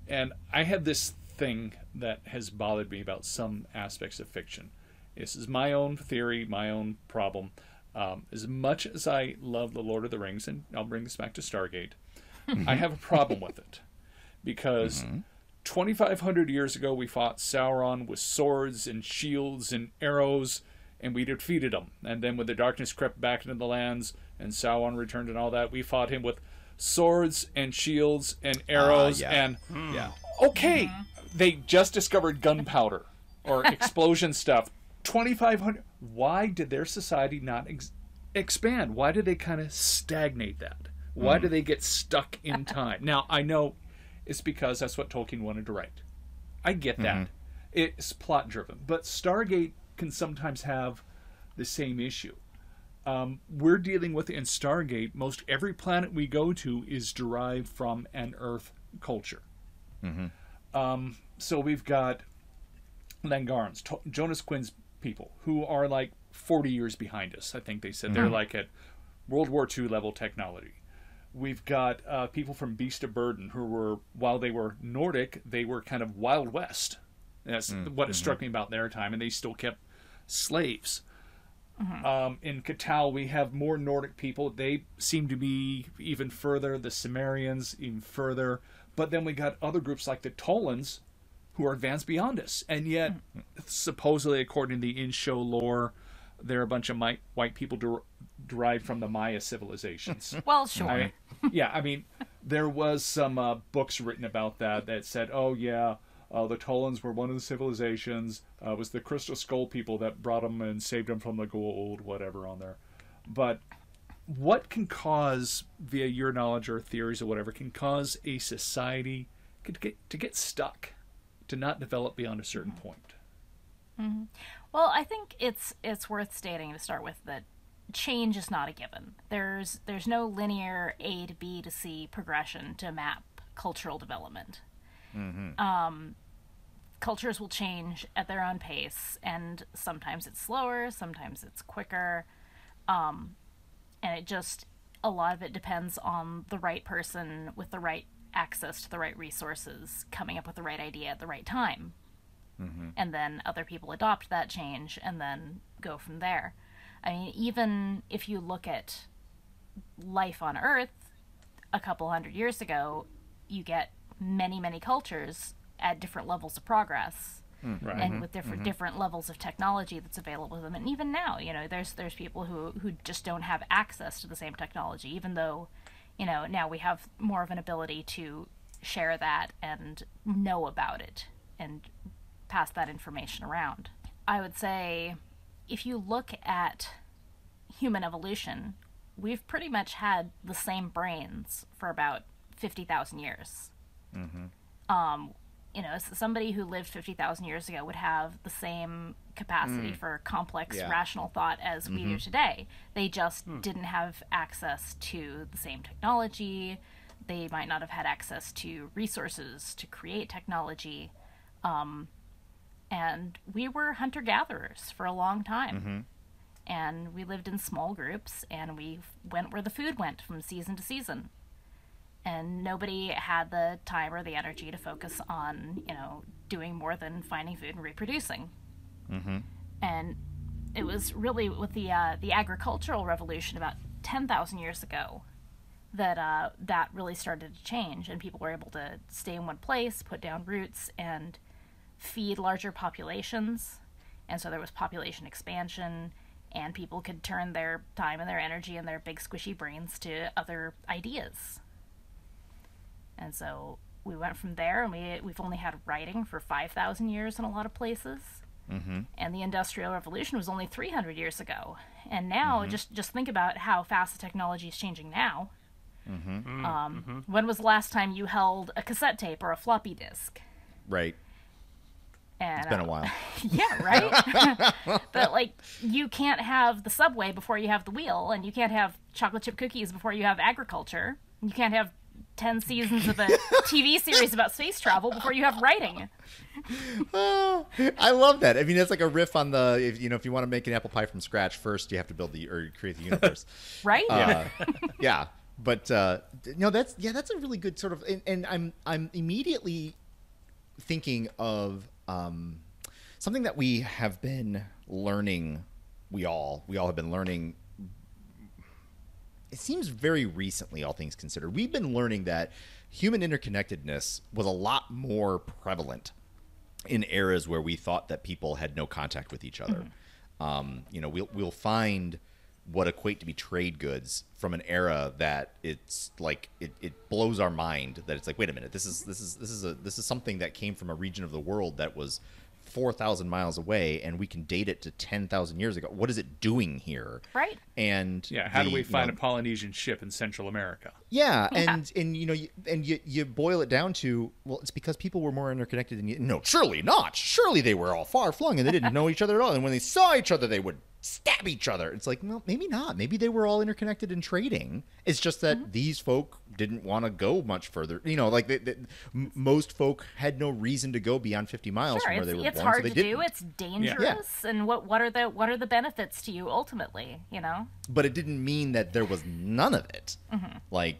And I have this thing that has bothered me about some aspects of fiction. This is my own theory, my own problem. Um, as much as I love The Lord of the Rings, and I'll bring this back to Stargate, mm-hmm. I have a problem with it because mm-hmm. 2,500 years ago we fought Sauron with swords and shields and arrows, and we defeated him. And then when the darkness crept back into the lands and Sauron returned and all that, we fought him with swords and shields and ah, arrows yeah. and hmm. Yeah. okay, mm-hmm. they just discovered gunpowder or explosion stuff. 2500 why did their society not ex- expand? Why did they kind of stagnate that? Why Hmm. do they get stuck in time? now, I know it's because that's what Tolkien wanted to write. I get that. Mm-hmm. It's plot driven, but Stargate can sometimes have the same issue. Um, we're dealing with in Stargate, most every planet we go to is derived from an Earth culture. Um, so we've got Langarans, to- Jonas Quinn's people, who are like 40 years behind us. I think they said they're like at World War II level technology. We've got uh, people from Beast of Burden who were, while they were Nordic, they were kind of Wild West. That's what it struck me about their time, and they still kept slaves. Um, in Catal, we have more Nordic people. They seem to be even further. The Cimmerians, even further. But then we got other groups like the Tollans, who are advanced beyond us. And yet, supposedly, according to the in show lore, they're a bunch of mi- white people der- derived from the Maya civilizations. Well, sure. I, yeah, I mean, there was some uh, books written about that that said, "Oh yeah, uh, the Tollans were one of the civilizations. Uh, it was the Crystal Skull people that brought them and saved them from the Goa'uld, whatever on there." But what can cause, via your knowledge or theories or whatever, can cause a society to get to get stuck, to not develop beyond a certain point? Well, I think it's it's worth stating to start with that change is not a given. There's there's no linear A to B to C progression to map cultural development. Um, cultures will change at their own pace, and sometimes it's slower, sometimes it's quicker, um, and it just a lot of it depends on the right person with the right access to the right resources coming up with the right idea at the right time mm-hmm. and then other people adopt that change and then go from there. I mean, even if you look at life on Earth a couple hundred years ago, you get many, many cultures at different levels of progress hmm. Right. and mm-hmm. with different mm-hmm. different levels of technology that's available to them. And even now, you know, there's there's people who who just don't have access to the same technology, even though, you know, now we have more of an ability to share that and know about it and pass that information around. I would say if you look at human evolution, we've pretty much had the same brains for about 50,000 years. Um, you know, somebody who lived 50,000 years ago would have the same capacity mm. for complex Yeah. rational thought as we do mm-hmm. today. They just hmm. didn't have access to the same technology. They might not have had access to resources to create technology. Um, and we were hunter gatherers for a long time. Mm-hmm. And we lived in small groups and we went where the food went from season to season and nobody had the time or the energy to focus on you know doing more than finding food and reproducing. And it was really with the uh, the agricultural revolution about 10,000 years ago that uh, that really started to change and people were able to stay in one place put down roots and feed larger populations. And so there was population expansion and people could turn their time and their energy and their big squishy brains to other ideas and so we went from there, and we we've only had writing for five thousand years in a lot of places. Mm-hmm. And the Industrial Revolution was only three hundred years ago. And now, just just think about how fast the technology is changing now. Um, When was the last time you held a cassette tape or a floppy disk? Right. And, It's been a uh, while. yeah, right. but like, you can't have the subway before you have the wheel, and you can't have chocolate chip cookies before you have agriculture. You can't have ten seasons of a TV series about space travel before you have writing. I love that. I mean, it's like a riff on the if you know if you want to make an apple pie from scratch, first you have to build the or create the universe. Right? Uh, yeah, but uh, no, that's yeah, that's a really good sort of. And, and I'm I'm immediately thinking of um, something that we have been learning. We all we all have been learning. It seems very recently, all things considered, we've been learning that human interconnectedness was a lot more prevalent in eras where we thought that people had no contact with each other. Um, you know, we'll we'll find what equate to be trade goods from an era that it's like it, it blows our mind that it's like wait a minute this is this is this is a this is something that came from a region of the world that was 4000 miles away and we can date it to 10,000 years ago what is it doing here Right. and Yeah, how do the, we you find know, a Polynesian ship in Central America? Yeah, and and you know, you, and you you boil it down to well, it's because people were more interconnected than you. No, surely not. Surely they were all far flung and they didn't know each other at all. And when they saw each other, they would stab each other. It's like, well, maybe not. Maybe they were all interconnected in trading. It's just that mm-hmm. these folk didn't want to go much further. You know, like they, they, m- most folk had no reason to go beyond fifty miles Sure, from where they were it's born. hard so to didn't. do. It's dangerous, and what what are the what are the benefits to you ultimately? You know, but it didn't mean that there was none of it. Mm-hmm. Like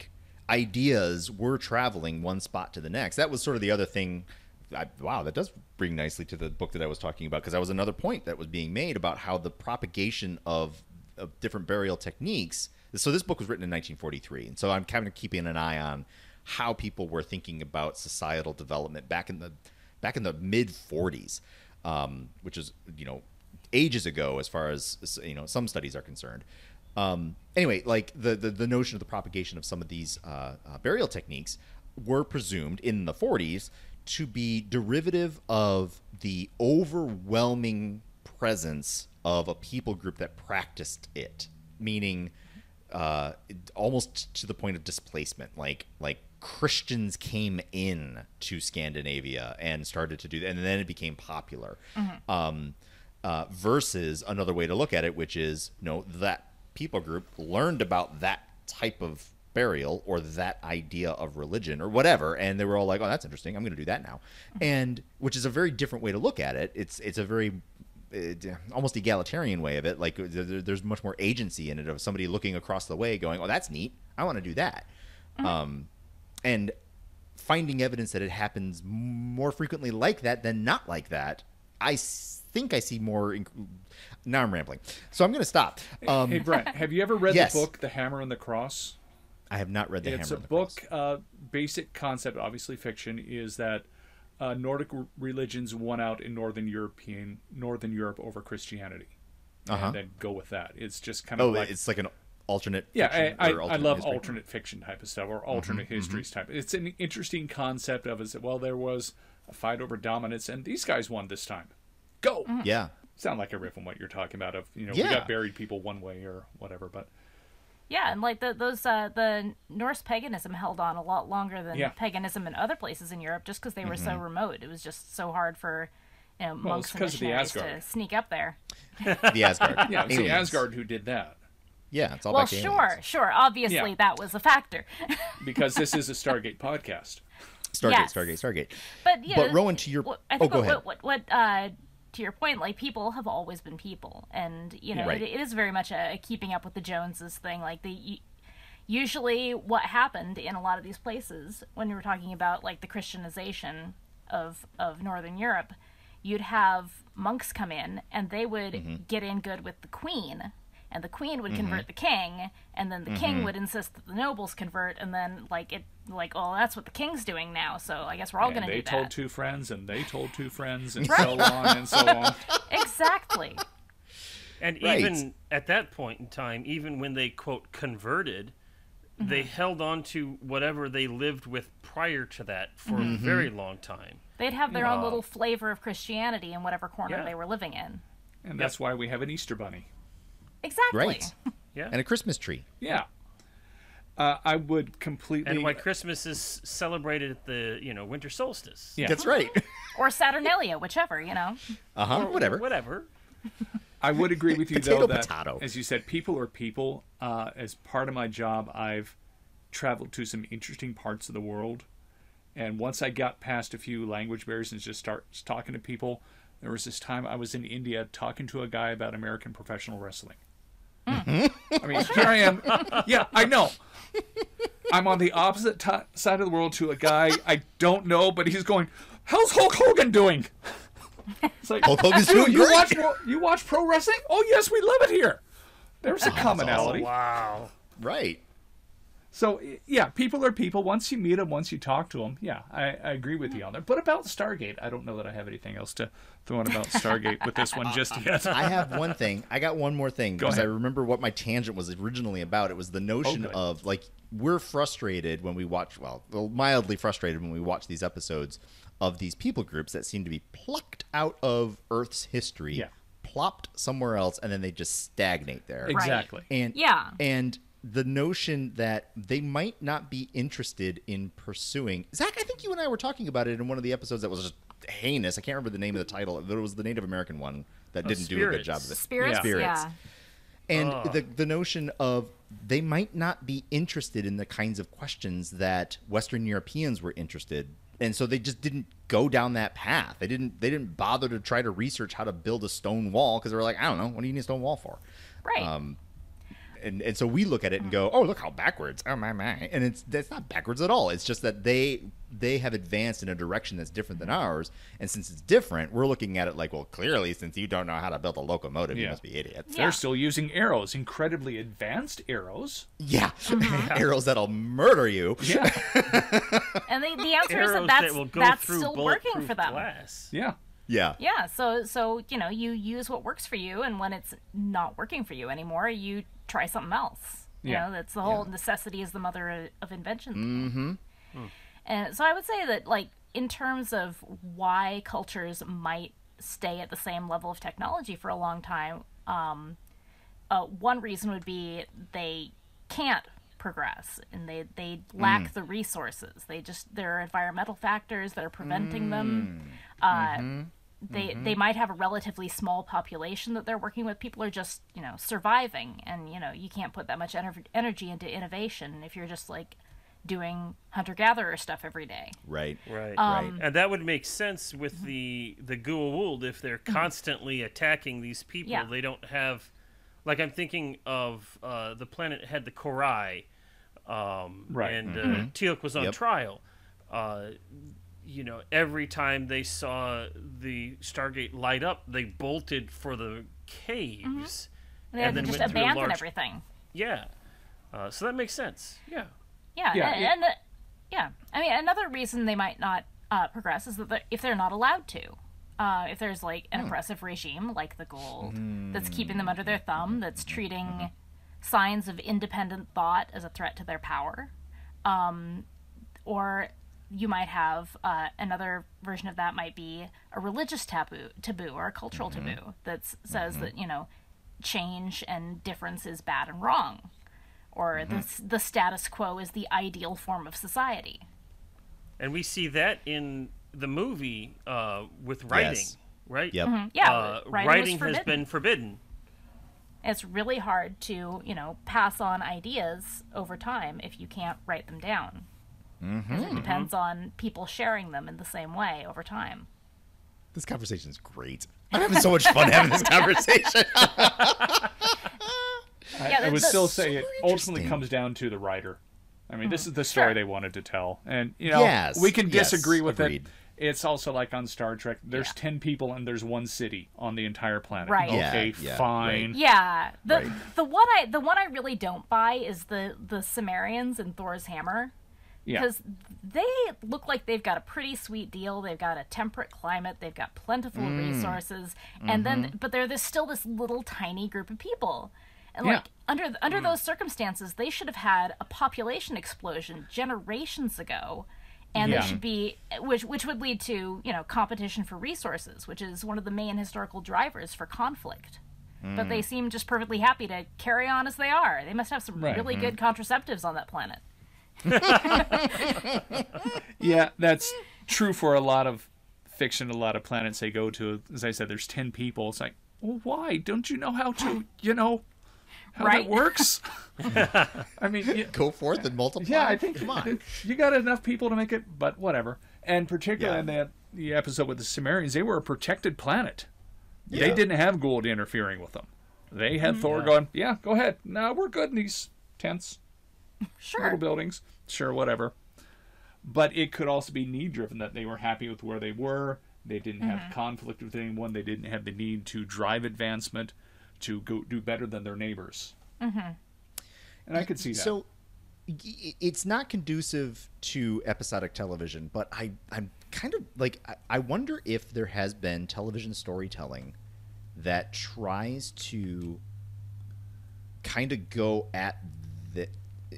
ideas were traveling one spot to the next. That was sort of the other thing. I, wow, that does bring nicely to the book that I was talking about because that was another point that was being made about how the propagation of, of different burial techniques. So this book was written in 1943, and so I'm kind of keeping an eye on how people were thinking about societal development back in the back in the mid 40s, um, which is you know ages ago as far as you know some studies are concerned. Um, anyway, like the, the the notion of the propagation of some of these uh, uh, burial techniques were presumed in the 40s to be derivative of the overwhelming presence of a people group that practiced it, meaning uh, almost to the point of displacement. Like like Christians came in to Scandinavia and started to do that, and then it became popular. Um, uh, versus another way to look at it, which is no that people group learned about that type of burial or that idea of religion or whatever, and they were all like, "Oh, that's interesting. I'm going to do that now," and which is a very different way to look at it. It's it's a very uh, almost egalitarian way of it. Like there, there's much more agency in it of somebody looking across the way, going, "Oh, that's neat. I want to do that," um, and finding evidence that it happens more frequently like that than not like that i think I see more. Now I'm rambling, so I'm going to stop. Um, hey, Brent, have you ever read yes. the book The Hammer and the Cross? I have not read the it's Hammer. a and the book. Cross. Uh, basic concept, obviously fiction, is that uh, Nordic religions won out in Northern European Northern Europe over Christianity, Uh-huh. and then go with that. It's just kind of Oh, like it's like an alternate. yeah, fiction I, I, or I love history. alternate fiction type of stuff or alternate histories type. It's an interesting concept of is that well there was a fight over dominance and these guys won this time. Go. Yeah, Sound like a riff on what you're talking about of you know Yeah. we got buried people one way or whatever, but yeah, and like the, those uh, the Norse paganism held on a lot longer than Yeah. paganism in other places in Europe, just because they were so remote. It was just so hard for you know Well, monks it's and 'cause of the missionaries to sneak up there. the Asgard. yeah, it's the Asgard who did that Yeah, it's all Well, back sure, aliens. sure. Obviously, Yeah. that was a factor. because this is a Stargate podcast. Stargate, Yes. Stargate, Stargate. But yeah, But Rowan, to your what- I oh, think go what, ahead. what what what uh to your point, like people have always been people, and you know Right. it, it is very much a, a keeping up with the Joneses thing. Like the usually what happened in a lot of these places when you were talking about like the Christianization of of Northern Europe, you'd have monks come in and they would Mm-hmm. get in good with the queen. And the queen would convert the king, and then the king Mm-hmm. would insist that the nobles convert, and then like it, like, oh, that's what the king's doing now. So I guess we're all going to do that. They told two friends, and they told two friends, and Right. so on and so on. exactly. And Right. even at that point in time, even when they quote converted, they mm-hmm. held on to whatever they lived with prior to that for a mm-hmm. very long time. They'd have their own little flavor of Christianity in whatever corner Yeah. they were living in. And that's why we have an Easter bunny. Exactly. Right. Yeah. And a Christmas tree. Yeah. Uh, I would completely. and why Christmas is celebrated at the you know winter solstice. Yeah. That's right. or Saturnalia, whichever, you know. Uh huh. Whatever. Whatever. I would agree with you Potato, though that, potato. as you said, people are people. Uh, as part of my job, I've traveled to some interesting parts of the world, and once I got past a few language barriers and just start talking to people, there was this time I was in India talking to a guy about American professional wrestling. Mm-hmm. I mean, here I am. Yeah, I know. I'm on the opposite ti side of the world to a guy I don't know, but he's going, "How's Hulk Hogan doing?" It's like, Hulk Hogan's doing you great. watch you watch pro wrestling? Oh yes, we love it here. There's a commonality. Wow. Right. So yeah, people are people. Once you meet them, once you talk to them, yeah, I, I agree with you on that. But about Stargate, I don't know that I have anything else to throw in about Stargate with this one just yet. I have one thing. I got one more thing because I remember what my tangent was originally about. It was the oh, notion good. of like we're frustrated when we watch well, well, mildly frustrated when we watch these episodes of these people groups that seem to be plucked out of Earth's history, Yeah. plopped somewhere else, and then they just stagnate there. exactly. And Yeah. and the notion that they might not be interested in pursuing Zach, I think you and I were talking about it in one of the episodes that was just heinous. I can't remember the name of the title. But it was the Native American one that didn't do a good job of it. Spirits, Yeah. Spirits. yeah. And the the notion of they might not be interested in the kinds of questions that Western Europeans were interested. And so they just didn't go down that path. They didn't they didn't bother to try to research how to build a stone wall because they were like, I don't know, what do you need a stone wall for? Right. Um, and and so we look at it and go, oh, look how backwards. Oh my my. And it's that's not backwards at all. It's just that they they have advanced in a direction that's different than ours. And since it's different, we're looking at it like, well, clearly, since you don't know how to build a locomotive, you must be idiots. Yeah. They're still using arrows, incredibly advanced arrows. Yeah, Mm-hmm. arrows that'll murder you. Yeah, and the, the answer is that that's, that will go that's through still working for them. glass. yeah. Yeah, Yeah, so so you know, you use what works for you, and when it's not working for you anymore, you try something else. You Yeah. know, that's the whole necessity is the mother of- invention. Mm-hmm. And so I would say that, like, in terms of why cultures might stay at the same level of technology for a long time, um, uh, one reason would be they can't progress and they they lack the resources. They just there are environmental factors that are preventing them. Uh, they they might have a relatively small population that they're working with. People are just you know surviving, and you know you can't put that much ener- energy into innovation if you're just like doing hunter gatherer stuff every day. right. Right. right. And that would make sense with the the Goa'uld if they're constantly attacking these people. Mm-hmm. Yeah. They don't have, like I'm thinking of uh, the planet had the Cor-ai, um, Right. And uh, Mm-hmm. Teal'c was on Yep. trial. Uh, you know, every time they saw the Stargate light up, they bolted for the caves, Mm-hmm. And they had to just went through a abandon large- everything. Yeah. Uh, so that makes sense. Yeah. Yeah, Yeah, and, and, uh, yeah. I mean, another reason they might not uh, progress is that they're- if they're not allowed to. Uh, if there's like an oppressive regime like the Goa'uld that's keeping them under their thumb, that's treating signs of independent thought as a threat to their power, um, or you might have uh, another version of that might be a religious taboo, taboo or a cultural taboo that says that you know change and difference is bad and wrong or the, the status quo is the ideal form of society. And we see that in the movie uh, with writing, Yes. right? Yep. Yeah, Uh, writing, writing has been forbidden. It's really hard to, you know, pass on ideas over time if you can't write them down. Mm-hmm. 'Cause It depends on people sharing them in the same way over time. This conversation is great. I'm having so much fun having this conversation. I, Yeah, I would still say it ultimately comes down to the writer. I mean, this is the story Sure. they wanted to tell, and you know, Yes, we can yes, disagree with agreed. it. It's also like on Star Trek. There's Yeah. ten people and there's one city on the entire planet. Right. Okay, yeah, fine. Yeah, the Right. the one I the one I really don't buy is the the Cimmerians and Thor's hammer Yeah. because they look like they've got a pretty sweet deal. They've got a temperate climate. They've got plentiful Mm. resources, and Mm-hmm. then but they're this still this little tiny group of people. And Yeah. like under Mm. under those circumstances, they should have had a population explosion generations ago, and Yeah. they should be which which would lead to you know competition for resources, which is one of the main historical drivers for conflict. But Mm. they seem just perfectly happy to carry on as they are. They must have some Right. really good contraceptives on that planet. Yeah, that's true for a lot of fiction, a lot of planets they go to, as I said, there's 10 people. It's like, well, why? Don't you know how to, you know, how Right. that works? I mean, you, Go forth and multiply. yeah, I think Come on. you got enough people to make it, but whatever. And particularly Yeah. in that the episode with the Cimmerians, they were a protected planet. Yeah. They didn't have Goa'uld interfering with them. They had mm. Thor going, "Yeah, go ahead. No, we're good in these tents, Sure. little buildings. Sure, whatever." But it could also be need driven that they were happy with where they were. They didn't have conflict with anyone. They didn't have the need to drive advancement to go do better than their neighbors. Mm-hmm. And I could see that. So it's not conducive to episodic television, but I, I'm kind of like, I, I wonder if there has been television storytelling that tries to kind of go at the,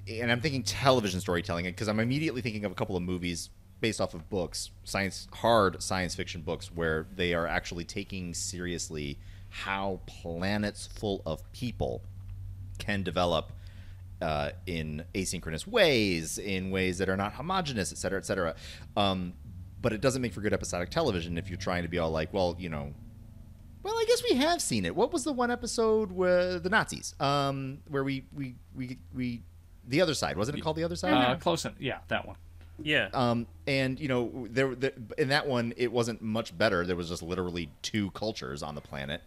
and I'm thinking television storytelling because I'm immediately thinking of a couple of movies based off of books, science, hard science fiction books, where they are actually taking seriously how planets full of people can develop uh, in asynchronous ways, in ways that are not homogenous, et cetera, et cetera. Um, but it doesn't make for good episodic television if you're trying to be all like, well, you know, well, I guess we have seen it. What was the one episode where the Nazis, um, where we we we we the other side wasn't it called the other side? uh, close en- yeah, that one. Yeah. Um, and you know, there, there in that one, it wasn't much better. There was just literally two cultures on the planet.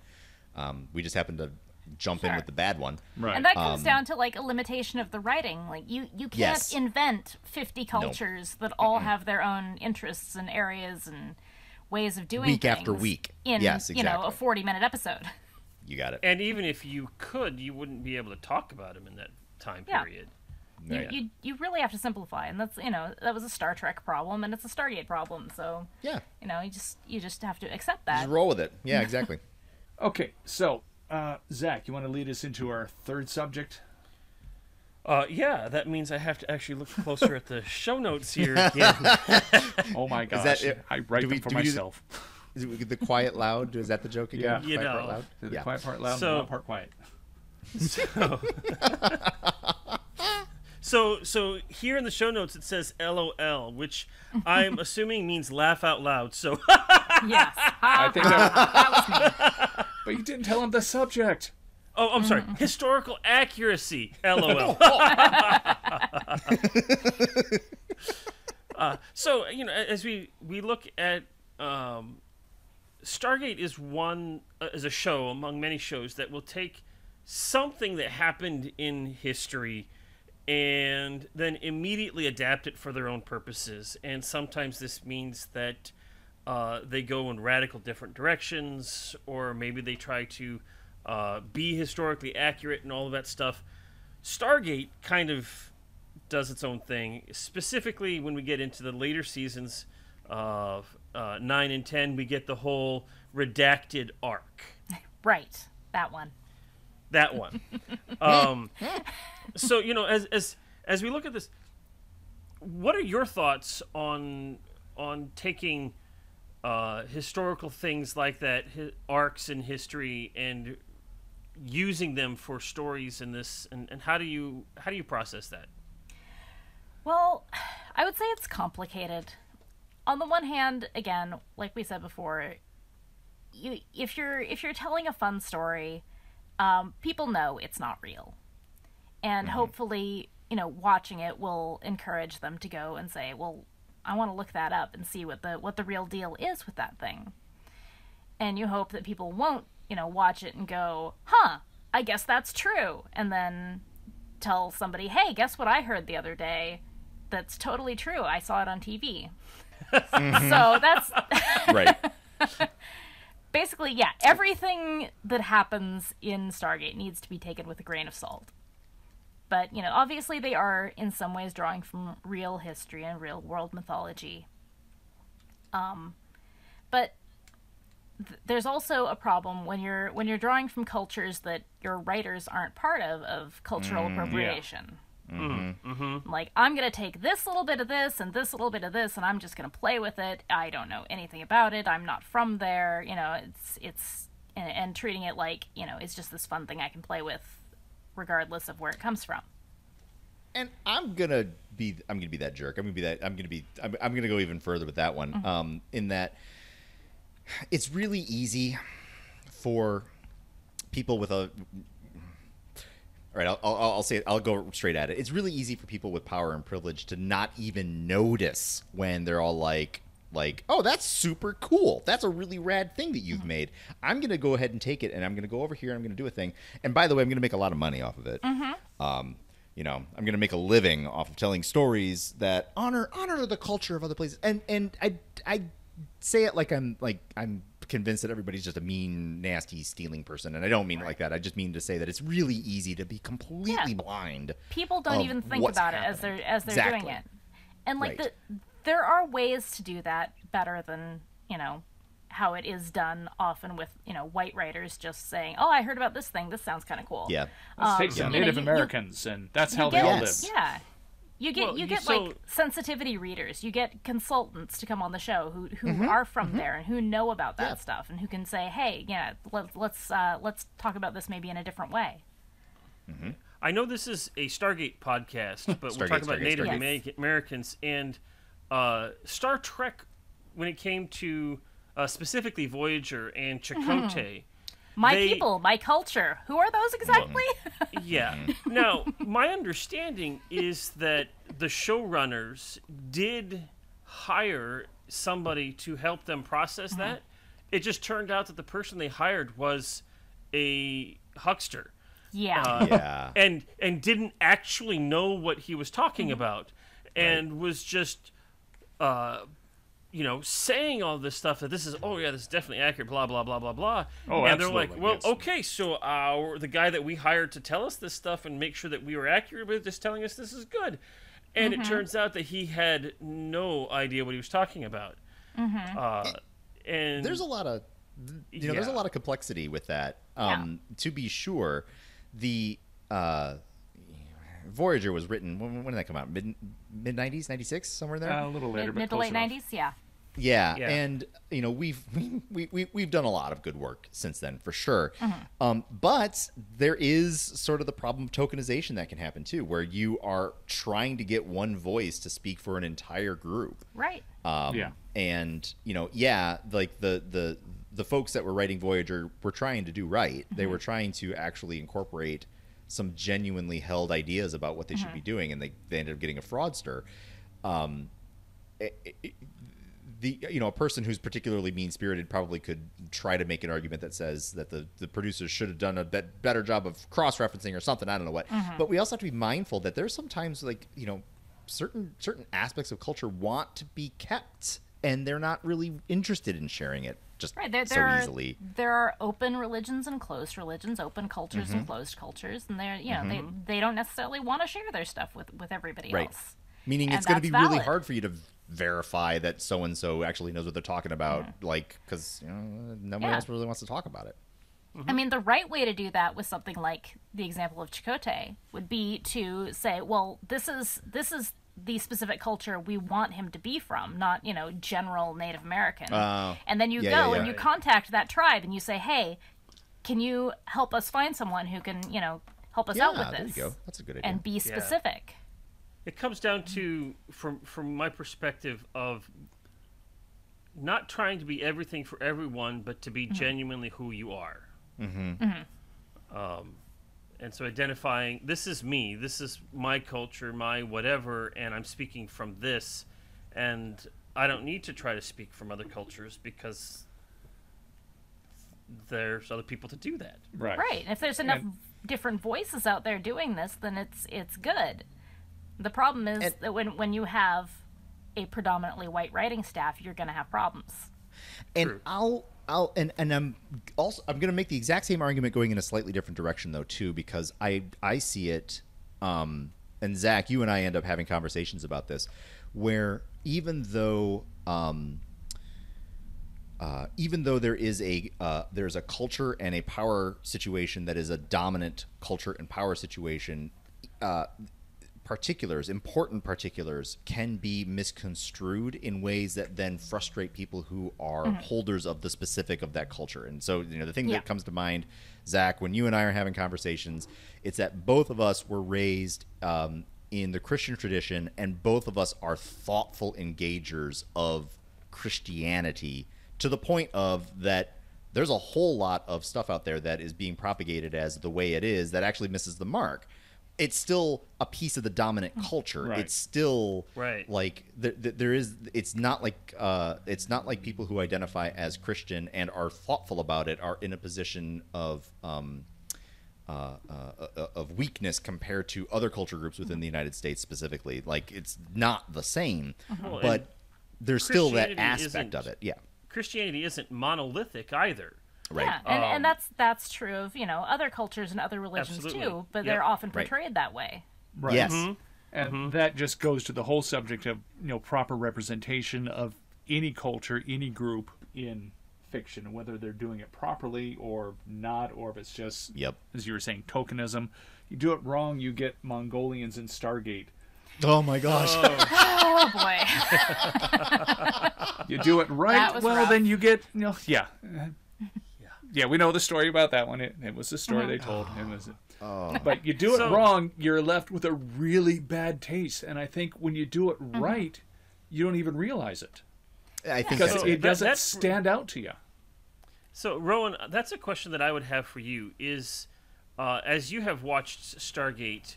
Um, we just happened to jump in with the bad one. Right. And that comes down to like a limitation of the writing. Like you, you can't Yes. invent fifty cultures that all have their own interests and areas and ways of doing Week after week. In Yes, you know a forty-minute episode. You got it. and even if you could, you wouldn't be able to talk about them in that time Yeah. period. You, Right. you you really have to simplify, and that's you know that was a Star Trek problem, and it's a Stargate problem. So Yeah, you know you just you just have to accept that. just roll with it. Yeah, exactly. Okay, so uh, Zach, you want to lead us into our third subject? Uh, yeah, that means I have to actually look closer at the show notes here again. Oh my gosh, that it? I write Do we- them for do we do myself. Is it the quiet loud? Is that the joke again? Yeah. You Quiet part know. loud? The Yeah. quiet part loud, So- the loud part quiet. So, so so here in the show notes it says LOL, which I'm assuming means laugh out loud. So, yes, I think that, that was me. but you didn't tell him the subject. oh, I'm sorry, historical accuracy. LOL. uh, so, you know, as we we look at um, Stargate is one uh, is a show among many shows that will take something that happened in history and then immediately adapt it for their own purposes. And sometimes this means that uh, they go in radical different directions, or maybe they try to uh, be historically accurate and all of that stuff. Stargate kind of does its own thing. Specifically, when we get into the later seasons of uh, 9 and 10, we get the whole redacted arc. Right, that one. That one. um, so you know, as as as we look at this, what are your thoughts on on taking uh, historical things like that, hi- arcs in history, and using them for stories in this? And, and how do you how do you process that? Well, I would say it's complicated. On the one hand, again, like we said before, you if you're if you're telling a fun story, um, people know it's not real, and hopefully, you know, watching it will encourage them to go and say, "Well, I want to look that up and see what the what the real deal is with that thing." And you hope that people won't, you know, watch it and go, "Huh, I guess that's true," and then tell somebody, "Hey, guess what I heard the other day? That's totally true. I saw it on TV." so that's right. basically yeah. Everything that happens in Stargate needs to be taken with a grain of salt. But you know, obviously they are in some ways drawing from real history and real world mythology. Um, but th- there's also a problem when you're when you're drawing from cultures that your writers aren't part of of cultural appropriation. Mm-hmm. Mm-hmm. Mm-hmm. Like I'm gonna take this little bit of this and this little bit of this, and I'm just gonna play with it. I don't know anything about it. I'm not from there. You know, it's it's and, and treating it like you know it's just this fun thing I can play with, regardless of where it comes from. And I'm gonna be I'm gonna be that jerk. I'm gonna be that I'm gonna be I'm, I'm gonna go even further with that one. Um, in that it's really easy for people with a all right, I'll, I'll, I'll say it. I'll go straight at it. It's really easy for people with power and privilege to not even notice when they're all like, like, oh, that's super cool. That's a really rad thing that you've made. I'm gonna go ahead and take it, and I'm gonna go over here. and I'm gonna do a thing. And by the way, I'm gonna make a lot of money off of it. Um, you know, I'm gonna make a living off of telling stories that honor honor the culture of other places. And and I I say it like I'm like I'm convinced that everybody's just a mean, nasty, stealing person, and I don't mean it like that. I just mean to say that it's really easy to be completely Yeah. blind. people don't even think what's about it as they're as they're Exactly. doing it and like Right. the there are ways to do that better than you know how it is done often with you know white writers just saying oh i heard about this thing this sounds kind of cool Yeah. Let's take Um, some you know, Native you- you- Americans, and that's how they all Yes. lived. yeah you get Well, you you- get so- like sensitivity readers you get consultants to come on the show who who Mm-hmm. are from there and who know about that stuff and who can say hey yeah let, let's uh, let's talk about this maybe in a different way I know this is a Stargate podcast, but we're Stargate, talking about Stargate, Native Stargate. America- Americans and uh, Star Trek when it came to uh, specifically Voyager and Chakotay. My They- people my culture who are those exactly Yeah. Now, my understanding is that the showrunners did hire somebody to help them process that. It just turned out that the person they hired was a huckster. yeah Uh, Yeah. and and didn't actually know what he was talking about and was just uh you know saying all this stuff that this is oh yeah this is definitely accurate blah blah blah blah blah. Oh, and they're like well yes. okay so our the guy that we hired to tell us this stuff and make sure that we were accurate with just telling us this is good. And it turns out that he had no idea what he was talking about. Uh and there's a lot of you know there's a lot of complexity with that. Um to be sure the uh voyager was written when, when did that come out? Mid mid 90s 96 somewhere there? Uh, a little later, mid, but mid to late nineties, yeah yeah, Yeah. and you know we've we, we we've done a lot of good work since then for sure. Um, but there is sort of the problem of tokenization that can happen too, where you are trying to get one voice to speak for an entire group. right Um, Yeah. And you know, yeah, like the the the folks that were writing Voyager were trying to do right. They were trying to actually incorporate some genuinely held ideas about what they should be doing, and they they ended up getting a fraudster. Um, it- it- the you know a person who's particularly mean spirited probably could try to make an argument that says that the the producers should have done a bet- better job of cross referencing or something. I don't know what, but we also have to be mindful that there's sometimes like you know certain certain aspects of culture want to be kept and they're not really interested in sharing it just Right. There, so there are easily. there are open religions and closed religions, open cultures Mm-hmm. and closed cultures, and they're you know they they don't necessarily want to share their stuff with with everybody Right. else. Meaning And it's going to be really hard for you to verify that so and so actually knows what they're talking about, like because you know nobody Yeah. else really wants to talk about it. Mm-hmm. I mean, the right way to do that with something like the example of Chakotay would be to say, well, this is this is the specific culture we want him to be from, not you know general Native American. Oh. and then you Yeah, go yeah, and yeah. you contact that tribe and you say, hey, can you help us find someone who can you know help us out Yeah, with there this? you go. That's a good idea. And be specific. It comes down to, from from my perspective, of not trying to be everything for everyone, but to be genuinely who you are. Mm-hmm. Um, and so identifying this is me, this is my culture, my whatever, and I'm speaking from this, and I don't need to try to speak from other cultures because there's other people to do that. Right. Right. And if there's enough And- different voices out there doing this, then it's it's good. The problem is And- that when when you have a predominantly white writing staff, you're going to have problems. and True. I'll I'll and and I'm also I'm going to make the exact same argument going in a slightly different direction though too because I I see it um and Zach you and I end up having conversations about this where even though um uh, even though there is a uh, there's a culture and a power situation that is a dominant culture and power situation, uh, particulars, important particulars, can be misconstrued in ways that then frustrate people who are holders of the specific of that culture. And so, you know, the thing Yeah. that comes to mind, Zach, when you and I are having conversations, it's that both of us were raised um, in the Christian tradition, and both of us are thoughtful engagers of Christianity to the point of that there's a whole lot of stuff out there that is being propagated as the way it is that actually misses the mark. It's still a piece of the dominant culture. Right. It's still Right. like there, there is. It's not like uh, it's not like people who identify as Christian and are thoughtful about it are in a position of um, uh, uh, uh, of weakness compared to other culture groups within the United States specifically. Like it's not the same, Well, but there's still that aspect of it. Yeah, Christianity isn't monolithic either. Right. Yeah, and, Um, and that's that's true of you know other cultures and other religions Absolutely. too, but Yep. they're often Right. portrayed that way. Right. Yes. Mm-hmm. Mm-hmm. And mm-hmm. that just goes to the whole subject of you know proper representation of any culture, any group in fiction, whether they're doing it properly or not, or if it's just Yep. as you were saying, tokenism. You do it wrong, you get Mongolians in Stargate. Oh my gosh. Oh, oh boy. You do it right, well rough. then you get you know yeah. Yeah, we know the story about that one. It, it was the story they told. It was, but you do it So- wrong, you're left with a really bad taste. And I think when you do it right, you don't even realize it I think because that's So it it. that- doesn't that's- stand out to you. So, Rowan, that's a question that I would have for you: is uh, as you have watched Stargate,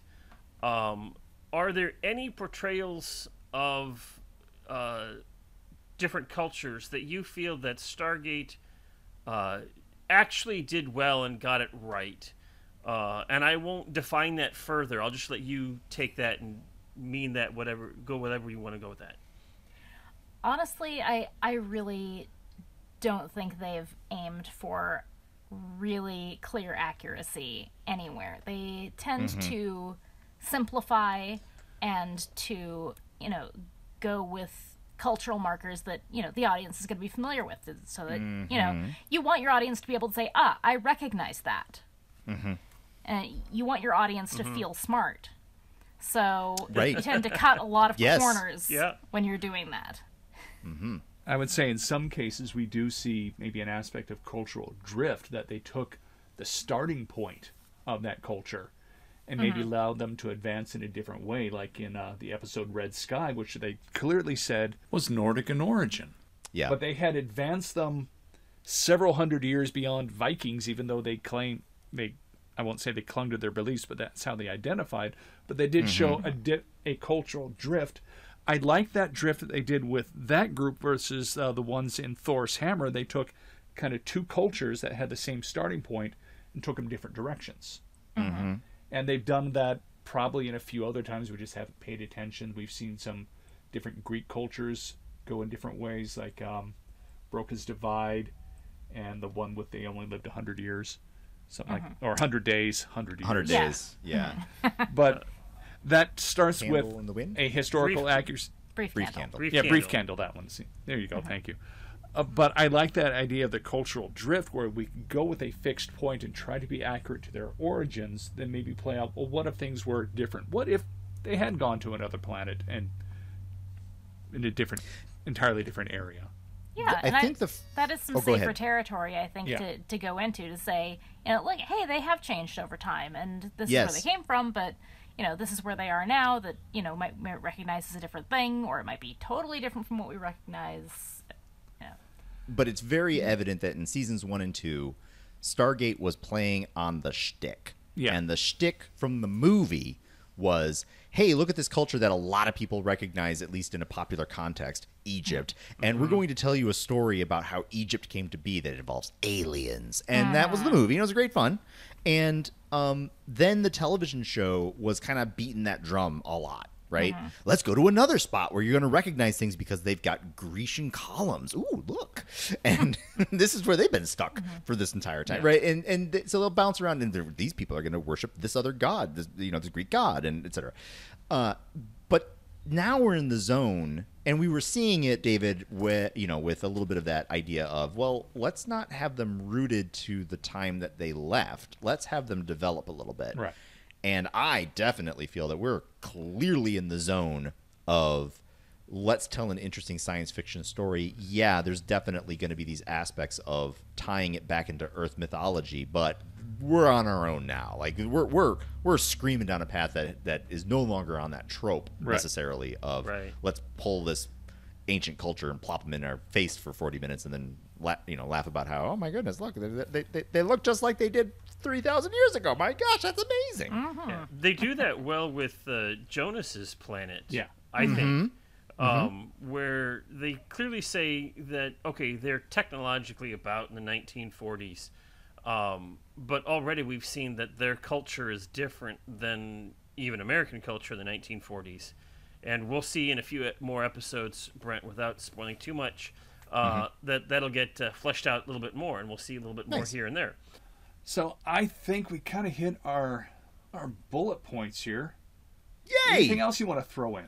um, are there any portrayals of uh, different cultures that you feel that Stargate uh, actually did well and got it right? Uh, and I won't define that further. I'll just let you take that and mean that whatever, go whatever you want to go with that. Honestly, I I really don't think they've aimed for really clear accuracy anywhere. They tend Mm-hmm. to simplify and to, you know, go with cultural markers that, you know, the audience is going to be familiar with so that, you know, Mm-hmm. you want your audience to be able to say, "Ah, I recognize that." Mm-hmm. And you want your audience to feel smart. So Right. you tend to cut a lot of Yes. corners Yeah. when you're doing that. I would say in some cases we do see maybe an aspect of cultural drift that they took the starting point of that culture and maybe allowed them to advance in a different way, like in uh, the episode Red Sky, which they clearly said was Nordic in origin. Yeah. But they had advanced them several hundred years beyond Vikings, even though they claim they. I won't say they clung to their beliefs, but that's how they identified. But they did show a di- a cultural drift. I like that drift that they did with that group versus uh, the ones in Thor's Hammer. They took kind of two cultures that had the same starting point and took them different directions. And they've done that probably in a few other times. We just haven't paid attention. We've seen some different Greek cultures go in different ways, like um, Broca's Divide and the one with they only lived 100 years. Something like, or 100 days, 100 years. 100 days. Yeah. But that starts Candle with in the wind? a historical Brief- accuracy. Brief, Brief candle. candle. Brief Yeah, brief candle. candle. That one. See, there you go. Thank you. Uh, but I like that idea of the cultural drift, where we can go with a fixed point and try to be accurate to their origins, then maybe play out. Well, what if things were different? What if they had gone to another planet and in a different, entirely different area? Yeah, I and think the f- that is some Oh, safer territory, I think, Yeah. to, to go into to say, you know, like, hey, they have changed over time, and this Yes. is where they came from, but you know, this is where they are now. That you know might, might recognize as a different thing, or it might be totally different from what we recognize. But it's very mm-hmm. evident that in seasons one and two, Stargate was playing on the shtick. Yeah. And the shtick from the movie was, hey, look at this culture that a lot of people recognize, at least in a popular context, Egypt. Mm-hmm. And we're mm-hmm. going to tell you a story about how Egypt came to be that involves aliens. And that was the ah. movie. And it was great fun. And um, then the television show was kind of beating that drum a lot right? Let's go to another spot where you're going to recognize things because they've got Grecian columns. Ooh, look. And this is where they've been stuck for this entire time, right? And and th- so they'll bounce around and these people are going to worship this other god, this, you know, this Greek god and etc. Uh, but now we're in the zone and we were seeing it David with you know with a little bit of that idea of well let's not have them rooted to the time that they left let's have them develop a little bit Right. And I definitely feel that we're clearly in the zone of let's tell an interesting science fiction story. Yeah, there's definitely going to be these aspects of tying it back into Earth mythology, but we're on our own now. Like we're we're we're screaming down a path that that is no longer on that trope Right. necessarily of Right. let's pull this ancient culture and plop them in our face for 40 minutes and then la- you know laugh about how oh my goodness look they they, they, they look just like they did three thousand years ago. My gosh, that's amazing. They do that well with uh, Jonas's planet. Yeah. I Mm-hmm. think. Um, where they clearly say that okay, they're technologically about in the 1940s, um, but already we've seen that their culture is different than even American culture in the 1940s, and we'll see in a few more episodes, Brent, without spoiling too much, uh, that that'll get uh, fleshed out a little bit more, and we'll see a little bit more Nice. here and there. So I think we kind of hit our our bullet points here. Yay! Anything else you want to throw in?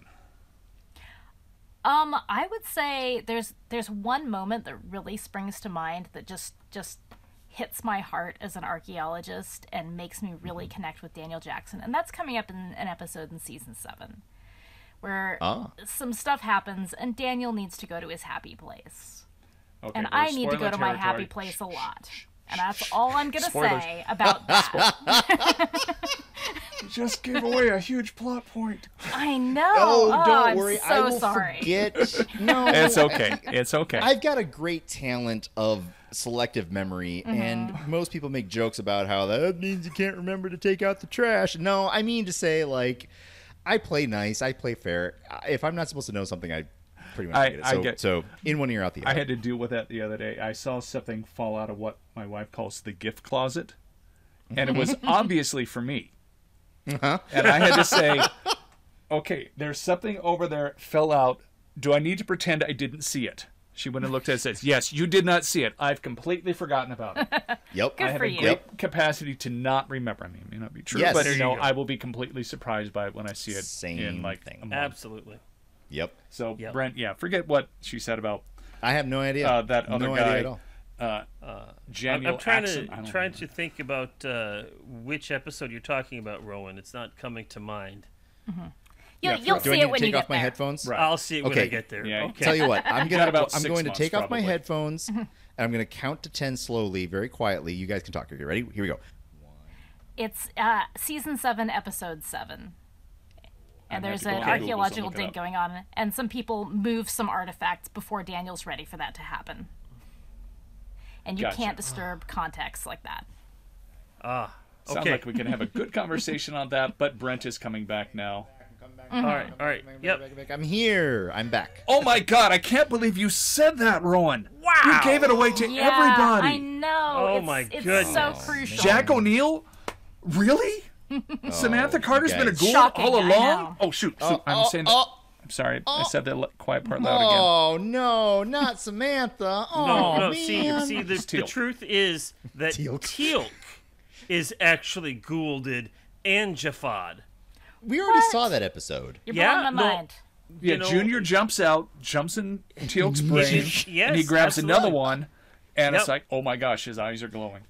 Um, I would say there's there's one moment that really springs to mind that just just hits my heart as an archaeologist and makes me really connect with Daniel Jackson, and that's coming up in an episode in season seven, where Ah. some stuff happens and Daniel needs to go to his happy place, Okay, and I need to go to my happy place a lot. And that's all I'm gonna say about that. Just gave away a huge plot point. I know. Oh, don't I'm worry, So I will sorry. forget. No, It's okay. It's okay. I've got a great talent of selective memory, and most people make jokes about how that means you can't remember to take out the trash. No, I mean to say like I play nice, I play fair. If I'm not supposed to know something, I pretty much I- forget it. I So, get- so in one ear, out the other. I had to deal with that the other day. I saw something fall out of what my wife calls the gift closet, and it was obviously for me. Uh-huh. And I had to say, okay, there's something over there fell out. Do I need to pretend I didn't see it? She went and looked at it and says, Yes, you did not see it. I've completely forgotten about it. Yep. Good I have for a you. great capacity to not remember. I mean, it may not be true, Yes. but There you you know, go. I will be completely surprised by it when I see it Same in like thing. a month. Absolutely. Yep. So Yep. Brent, yeah, forget what she said about I have no idea. uh, that other no guy. idea at all. Uh, I'm, Daniel I'm trying Axon? I to don't trying know. to think about uh, which episode you're talking about, Rowan. It's not coming to mind. You'll, Yeah, you'll Do I see need it to when take you get off my there. headphones? Right. I'll see it when I get there. Yeah. Okay. Tell you what, I'm gonna about I'm going to months, take off my headphones and I'm going to count to ten slowly, very quietly. You guys can talk. Okay, ready? Here we go. It's uh, season seven, episode seven. And I'm gonna have there's an on Google to archaeological dig going on, and some people move some artifacts before Daniel's ready for that to happen. And you Gotcha. can't disturb context like that. Ah. Sounds Okay. like we can have a good conversation on that, but Brent is coming back now. Mm-hmm. all right. All right. Yep. I'm here. I'm back. Oh my god, I can't believe you said that, Rowan. Wow. You gave it away to Yeah, everybody. I know. Oh it's, my it's goodness. so crucial. Jack O'Neill? Really? Samantha oh, you Carter's been a guys. ghoul Shocking, all along? Oh shoot, oh, shoot. I'm oh, saying that. oh, I'm sorry. I said that quiet part loud again. oh no, not Samantha. Oh No, no. man. See, see, the, the truth is that Teal'c. Teal'c is actually Goulded and Jafad. We already What? saw that episode. You're Yeah, blowing my no. mind. Yeah, you know- Junior jumps out, jumps in Teal'c's brain, Yes, and he grabs absolutely. another one, and it's like, oh my gosh, his eyes are glowing.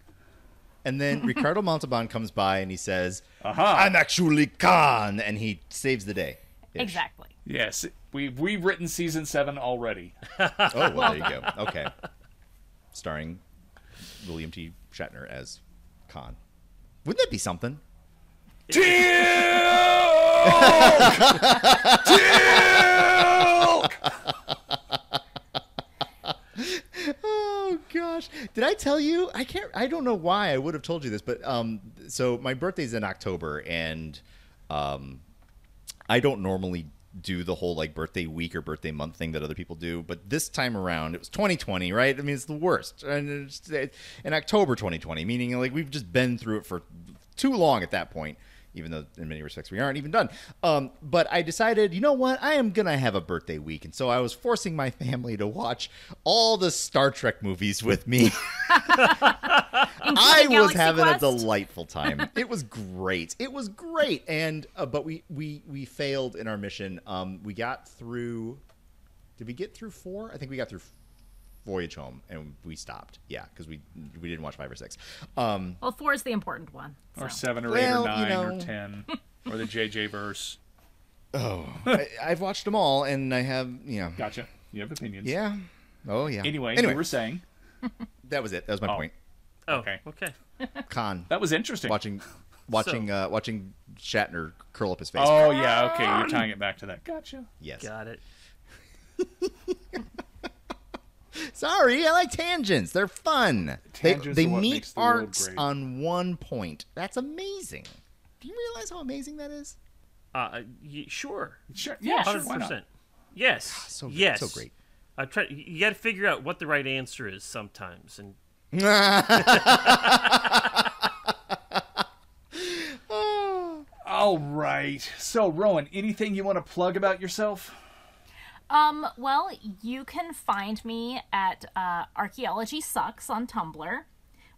And then Ricardo Montalban comes by and he says, Aha. "I'm actually Khan," and he saves the day. Exactly. Yes, we've we've written season seven already. Oh, well, there you go. Okay. Starring William T. Shatner as Khan. Wouldn't that be something? Oh gosh. Did I tell you? I can't I don't know why I would have told you this, but um so my birthday's in October and um I don't normally do the whole like birthday week or birthday month thing that other people do, but this time around it was 2020, right? I mean, it's the worst. And it's in October 2020, meaning like we've just been through it for too long at that point. Even though in many respects we aren't even done, um, but I decided, you know what, I am gonna have a birthday week, and so I was forcing my family to watch all the Star Trek movies with me. I was having Quest? a delightful time. it was great. It was great, and uh, but we we we failed in our mission. Um, we got through. Did we get through four? I think we got through Voyage Home, and we stopped. Yeah, because we we didn't watch five or six. Um, Well, four is the important one. Or seven or Well, eight or you nine or ten. Or the JJ verse. oh, I, I've watched them all, and I have you know. Gotcha. You have opinions. Yeah. Oh yeah. Anyway, anyway, you were saying. that was it. That was my Oh. point. Oh, Okay. okay. Con That was interesting. watching watching uh, watching Shatner curl up his face. Oh yeah, okay. You're tying it back to that. Gotcha. yes. Got it. Sorry, I like tangents. They're fun. Tangents they they meet the arcs on one point. That's amazing. Do you realize how amazing that is? Uh, y- sure. Sure, Yeah, yeah, sure, Hundred why not? percent. Yes. So good, yes. so great. I try. You got to figure out what the right answer is sometimes, and All right. So, Rowan, anything you want to plug about yourself? Um, well, you can find me at uh, Archaeology Sucks on Tumblr,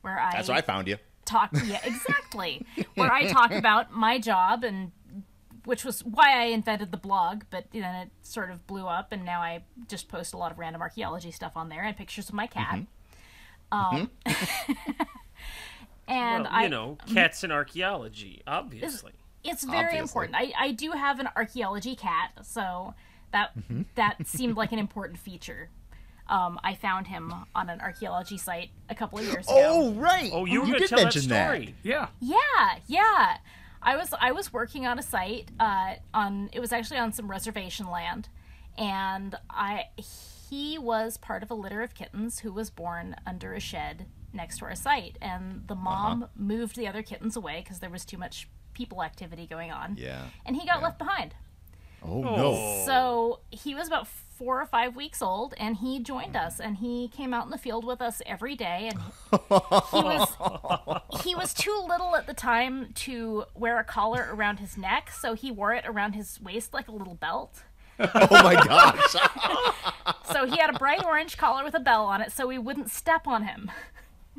where I That's where I found you. talk. Yeah, exactly. where I talk about my job and which was why I invented the blog, but then it sort of blew up, and now I just post a lot of random archaeology stuff on there and pictures of my cat. Um, and well, I, you know, cats and archaeology, obviously. it's very Obviously. important. I, I do have an archaeology cat, so that that seemed like an important feature. Um, I found him on an archaeology site a couple of years ago. Oh right. Oh, you were going to did tell that mention story. Yeah. Yeah, yeah. I was I was working on a site uh, on it was actually on some reservation land, and I he was part of a litter of kittens who was born under a shed next to our site, and the mom moved the other kittens away because there was too much people activity going on. Yeah. and he got left behind. Oh, oh no. So he was about four or five weeks old, and he joined us, and he came out in the field with us every day. And he was he was too little at the time to wear a collar around his neck, so he wore it around his waist like a little belt. Oh my gosh. So he had a bright orange collar with a bell on it, so we wouldn't step on him.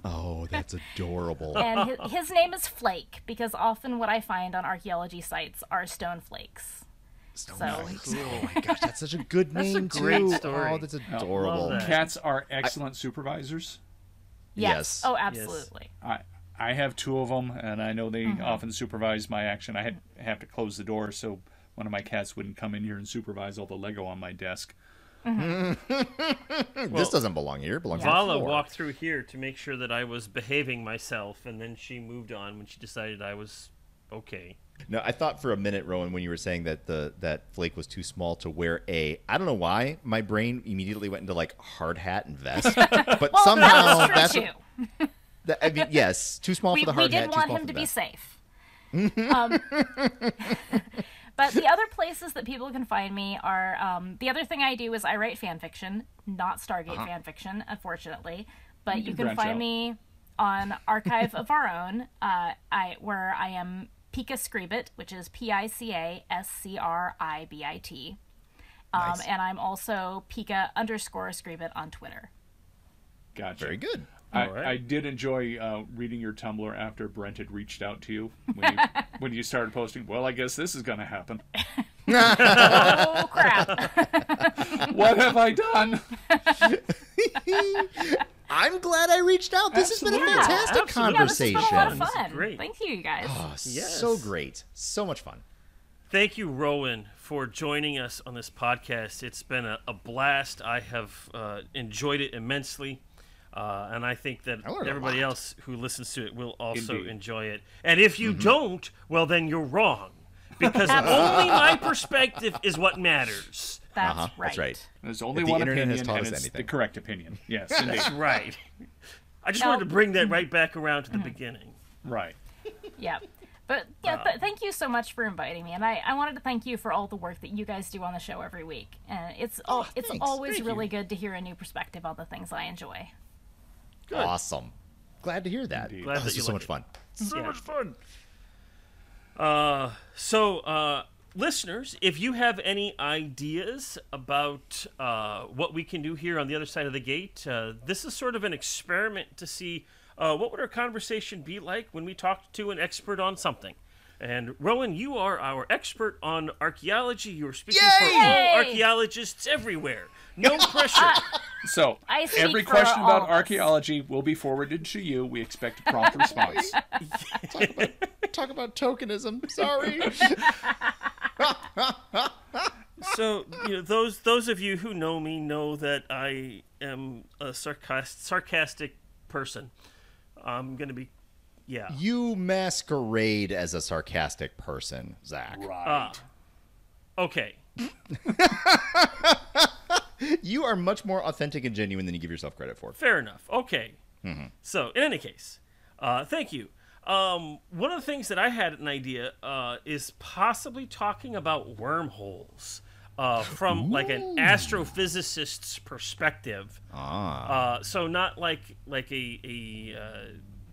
Oh, that's adorable. And his, his name is Flake because often what I find on archaeology sites are stone flakes. So Oh my gosh, that's such a good That's a name great too. story. Oh, that's adorable. that. Cats are excellent supervisors. yes. Yes. Oh, absolutely. I I have two of them, and I know they Mm-hmm. often supervise my action. I had have to close the door so one of my cats wouldn't come in here and supervise all the Lego on my desk. this doesn't belong here. It belongs on Vala the floor. walked through here to make sure that I was behaving myself, and then she moved on when she decided I was okay. No, I thought for a minute, Rowan, when you were saying that the that flake was too small to wear a. I don't know why my brain immediately went into like hard hat and vest, but Well, somehow that was that's true what- too. that- I mean, yes, too small we, for the we hard did hat. too want him to be vest. safe. um, but the other places that people can find me are um, the other thing I do is I write fan fiction, not Stargate Uh-huh. fan fiction, unfortunately. But you, can can find out. me on Archive of Our Own, uh, I where I am Pica Scribit, which is P I C A S C R I B I T. Um, Nice. And I'm also Pica underscore Scribit on Twitter. Gotcha. Very good. I, All right. I did enjoy uh, reading your Tumblr after Brent had reached out to you when you, when you started posting. Well, I guess this is going to happen. Oh crap! What have I done? I'm glad I reached out. This has been a Absolutely. fantastic absolutely. yeah, this has conversation. been a lot of fun. great. Thank you, you guys. Oh, Yes. So great. So much fun. Thank you, Rowan, for joining us on this podcast. It's been a, a blast. I have uh, enjoyed it immensely. Uh, and I think that I everybody else who listens to it will also Indeed. enjoy it. And if you Mm-hmm. don't, well, then you're wrong. Because only my perspective is what matters. That's Uh-huh, right. that's right. There's only If the one internet has opinion, taught and us it's the correct opinion. Yes, indeed. That's right. I just Now- wanted to bring that right back around to the beginning. right. Yeah. But yeah, th- thank you so much for inviting me, and I, I wanted to thank you for all the work that you guys do on the show every week. And it's al- it's thanks. always Thank really you. good to hear a new perspective on the things I enjoy. Awesome. Glad to hear that. Indeed. Glad Oh, that this you is so much it. fun. so much fun. Uh, so, uh, listeners, if you have any ideas about uh, what we can do here on the other side of the gate, uh, this is sort of an experiment to see uh, what would our conversation be like when we talked to an expert on something. And Rowan, you are our expert on archaeology. You're speaking for Yay! all Yay! archaeologists everywhere. No pressure. So, I every question about archaeology will be forwarded to you. We expect a prompt response. Talk about, talk about tokenism. Sorry. so you know those those of you who know me know that I am a sarcast, sarcastic person. I'm gonna be, yeah. you masquerade as a sarcastic person, Zach. Right. Ah. Okay. You are much more authentic and genuine than you give yourself credit for. Fair enough. Okay. So, in any case, uh, thank you. Um, one of the things that I had an idea uh, is possibly talking about wormholes uh, from like an astrophysicist's perspective. Ah. Uh, so not like like a, a uh,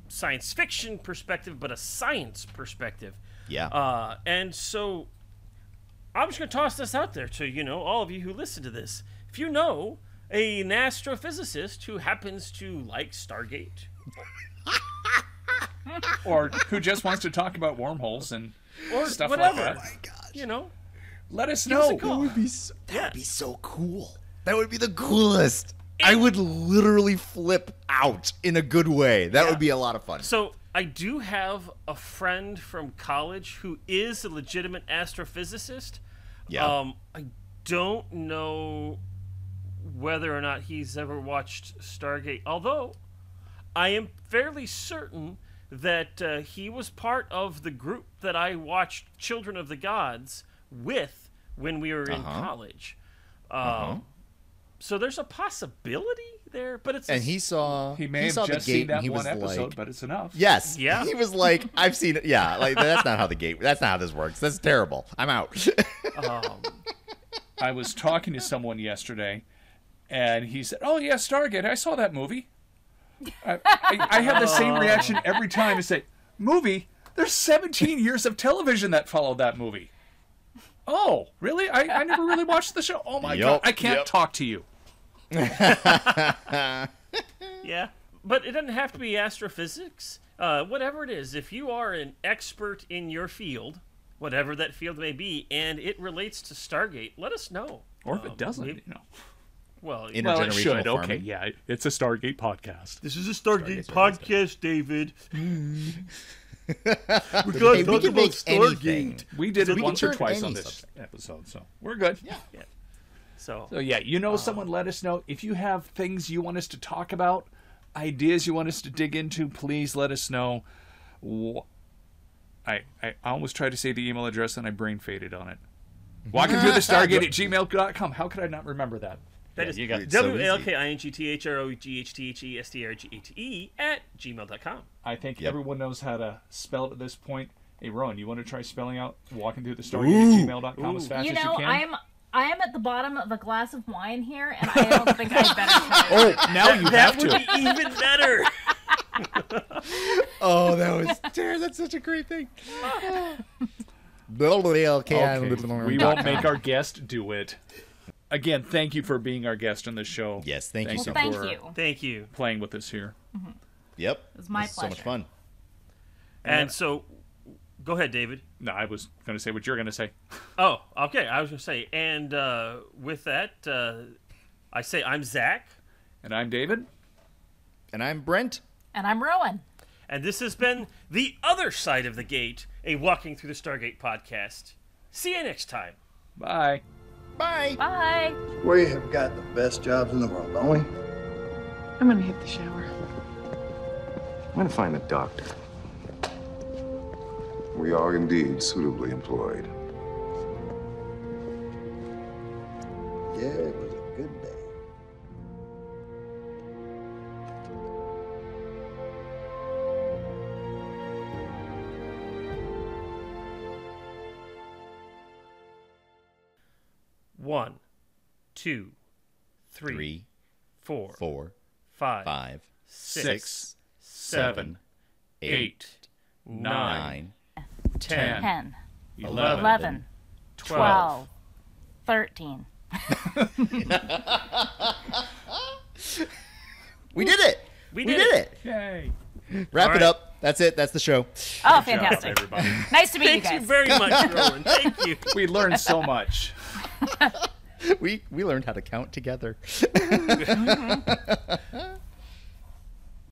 science fiction perspective, but a science perspective. Yeah. Uh, and so I'm just going to toss this out there to, you know, all of you who listen to this. If you know a, an astrophysicist who happens to like Stargate, or who just wants to talk about wormholes and or stuff whatever, like that. you know, Let us Give us a know. be so, Yeah. that'd be so cool. That would be the coolest. I would literally flip out in a good way. That would be a lot of fun. So I do have a friend from college who is a legitimate astrophysicist. Yeah. Um, I don't know whether or not he's ever watched Stargate, although I am fairly certain that uh, he was part of the group that I watched Children of the Gods with when we were in Uh-huh. college. Um, So there's a possibility there, but it's a and he saw He may saw have the just gate seen and that he one was episode, like, but it's enough. Yes. Yeah. He was like, I've seen it. Yeah. Like that's not how the gate. That's not how this works. That's terrible. I'm out. um, I was talking to someone yesterday, and he said, "Oh yeah, Stargate. I saw that movie." I, I, I had the same reaction every time. I say, "Movie? There's 17 years of television that followed that movie." Oh, really? I, I never really watched the show. Oh my god, I can't yep. talk to you. Yeah, but it doesn't have to be astrophysics. Uh, whatever it is, if you are an expert in your field, whatever that field may be, and it relates to Stargate, let us know. Or if Um, it doesn't, we- you know. Well, In- Well, it Intergenerational should. Okay, yeah, it's a Stargate podcast. this is a Stargate, Stargate, Stargate, podcast, David. we Hey, gotta we talk can about make Stargate. anything. We did it we once or twice on this subject. episode, so we're good. Yeah. So, So yeah, you know uh, someone, let us know. If you have things you want us to talk about, ideas you want us to dig into, please let us know. I, I almost tried to say the email address and I brain faded on it. Walking through the Stargate at gmail.com. How could I not remember that? That Yeah, is you got It's W A L K I N G T H R O G H T H E S T R G A T E at gmail.com. I think Yep. everyone knows how to spell it at this point. Hey, Rowan, you want to try spelling out walking through the Stargate at gmail.com as fast You as you can? I'm I am at the bottom of a glass of wine here, and I don't think I better try. Oh, now you That have would to. be even better. Oh, that was terrible. That's such a great thing. okay, Okay, we won't make our guest do it. Again, thank you for being our guest on the show. Yes, thank you Thank so Thank for you. Thank you. playing with us here. Yep. It was my pleasure. so much pleasure. fun. And so, go ahead, David. No, I was going to say what you're going to say. Oh, okay. I was going to say, and uh, with that, uh, I say I'm Zach, And I'm David. And I'm Brent. And I'm Rowan. and this has been The Other Side of the Gate, a Walking Through the Stargate podcast. See you next time. Bye. Bye. Bye. We have got the best jobs in the world, don't we? I'm gonna hit the shower. I'm gonna find the doctor. We are indeed suitably employed. Yeah, One, two, three, Three, four, four, five, five, six, six, seven, eight, nine, nine, ten, 10, eleven, 11, twelve. 12, 13. We did it. We We did did it. it. Yay. Wrap All it right. up. That's it. That's the show. Oh, Good job, fantastic. everybody. Nice to meet you guys. Thank you very much, Rowan. Thank you. we learned so much. we we learned how to count together. mm-hmm.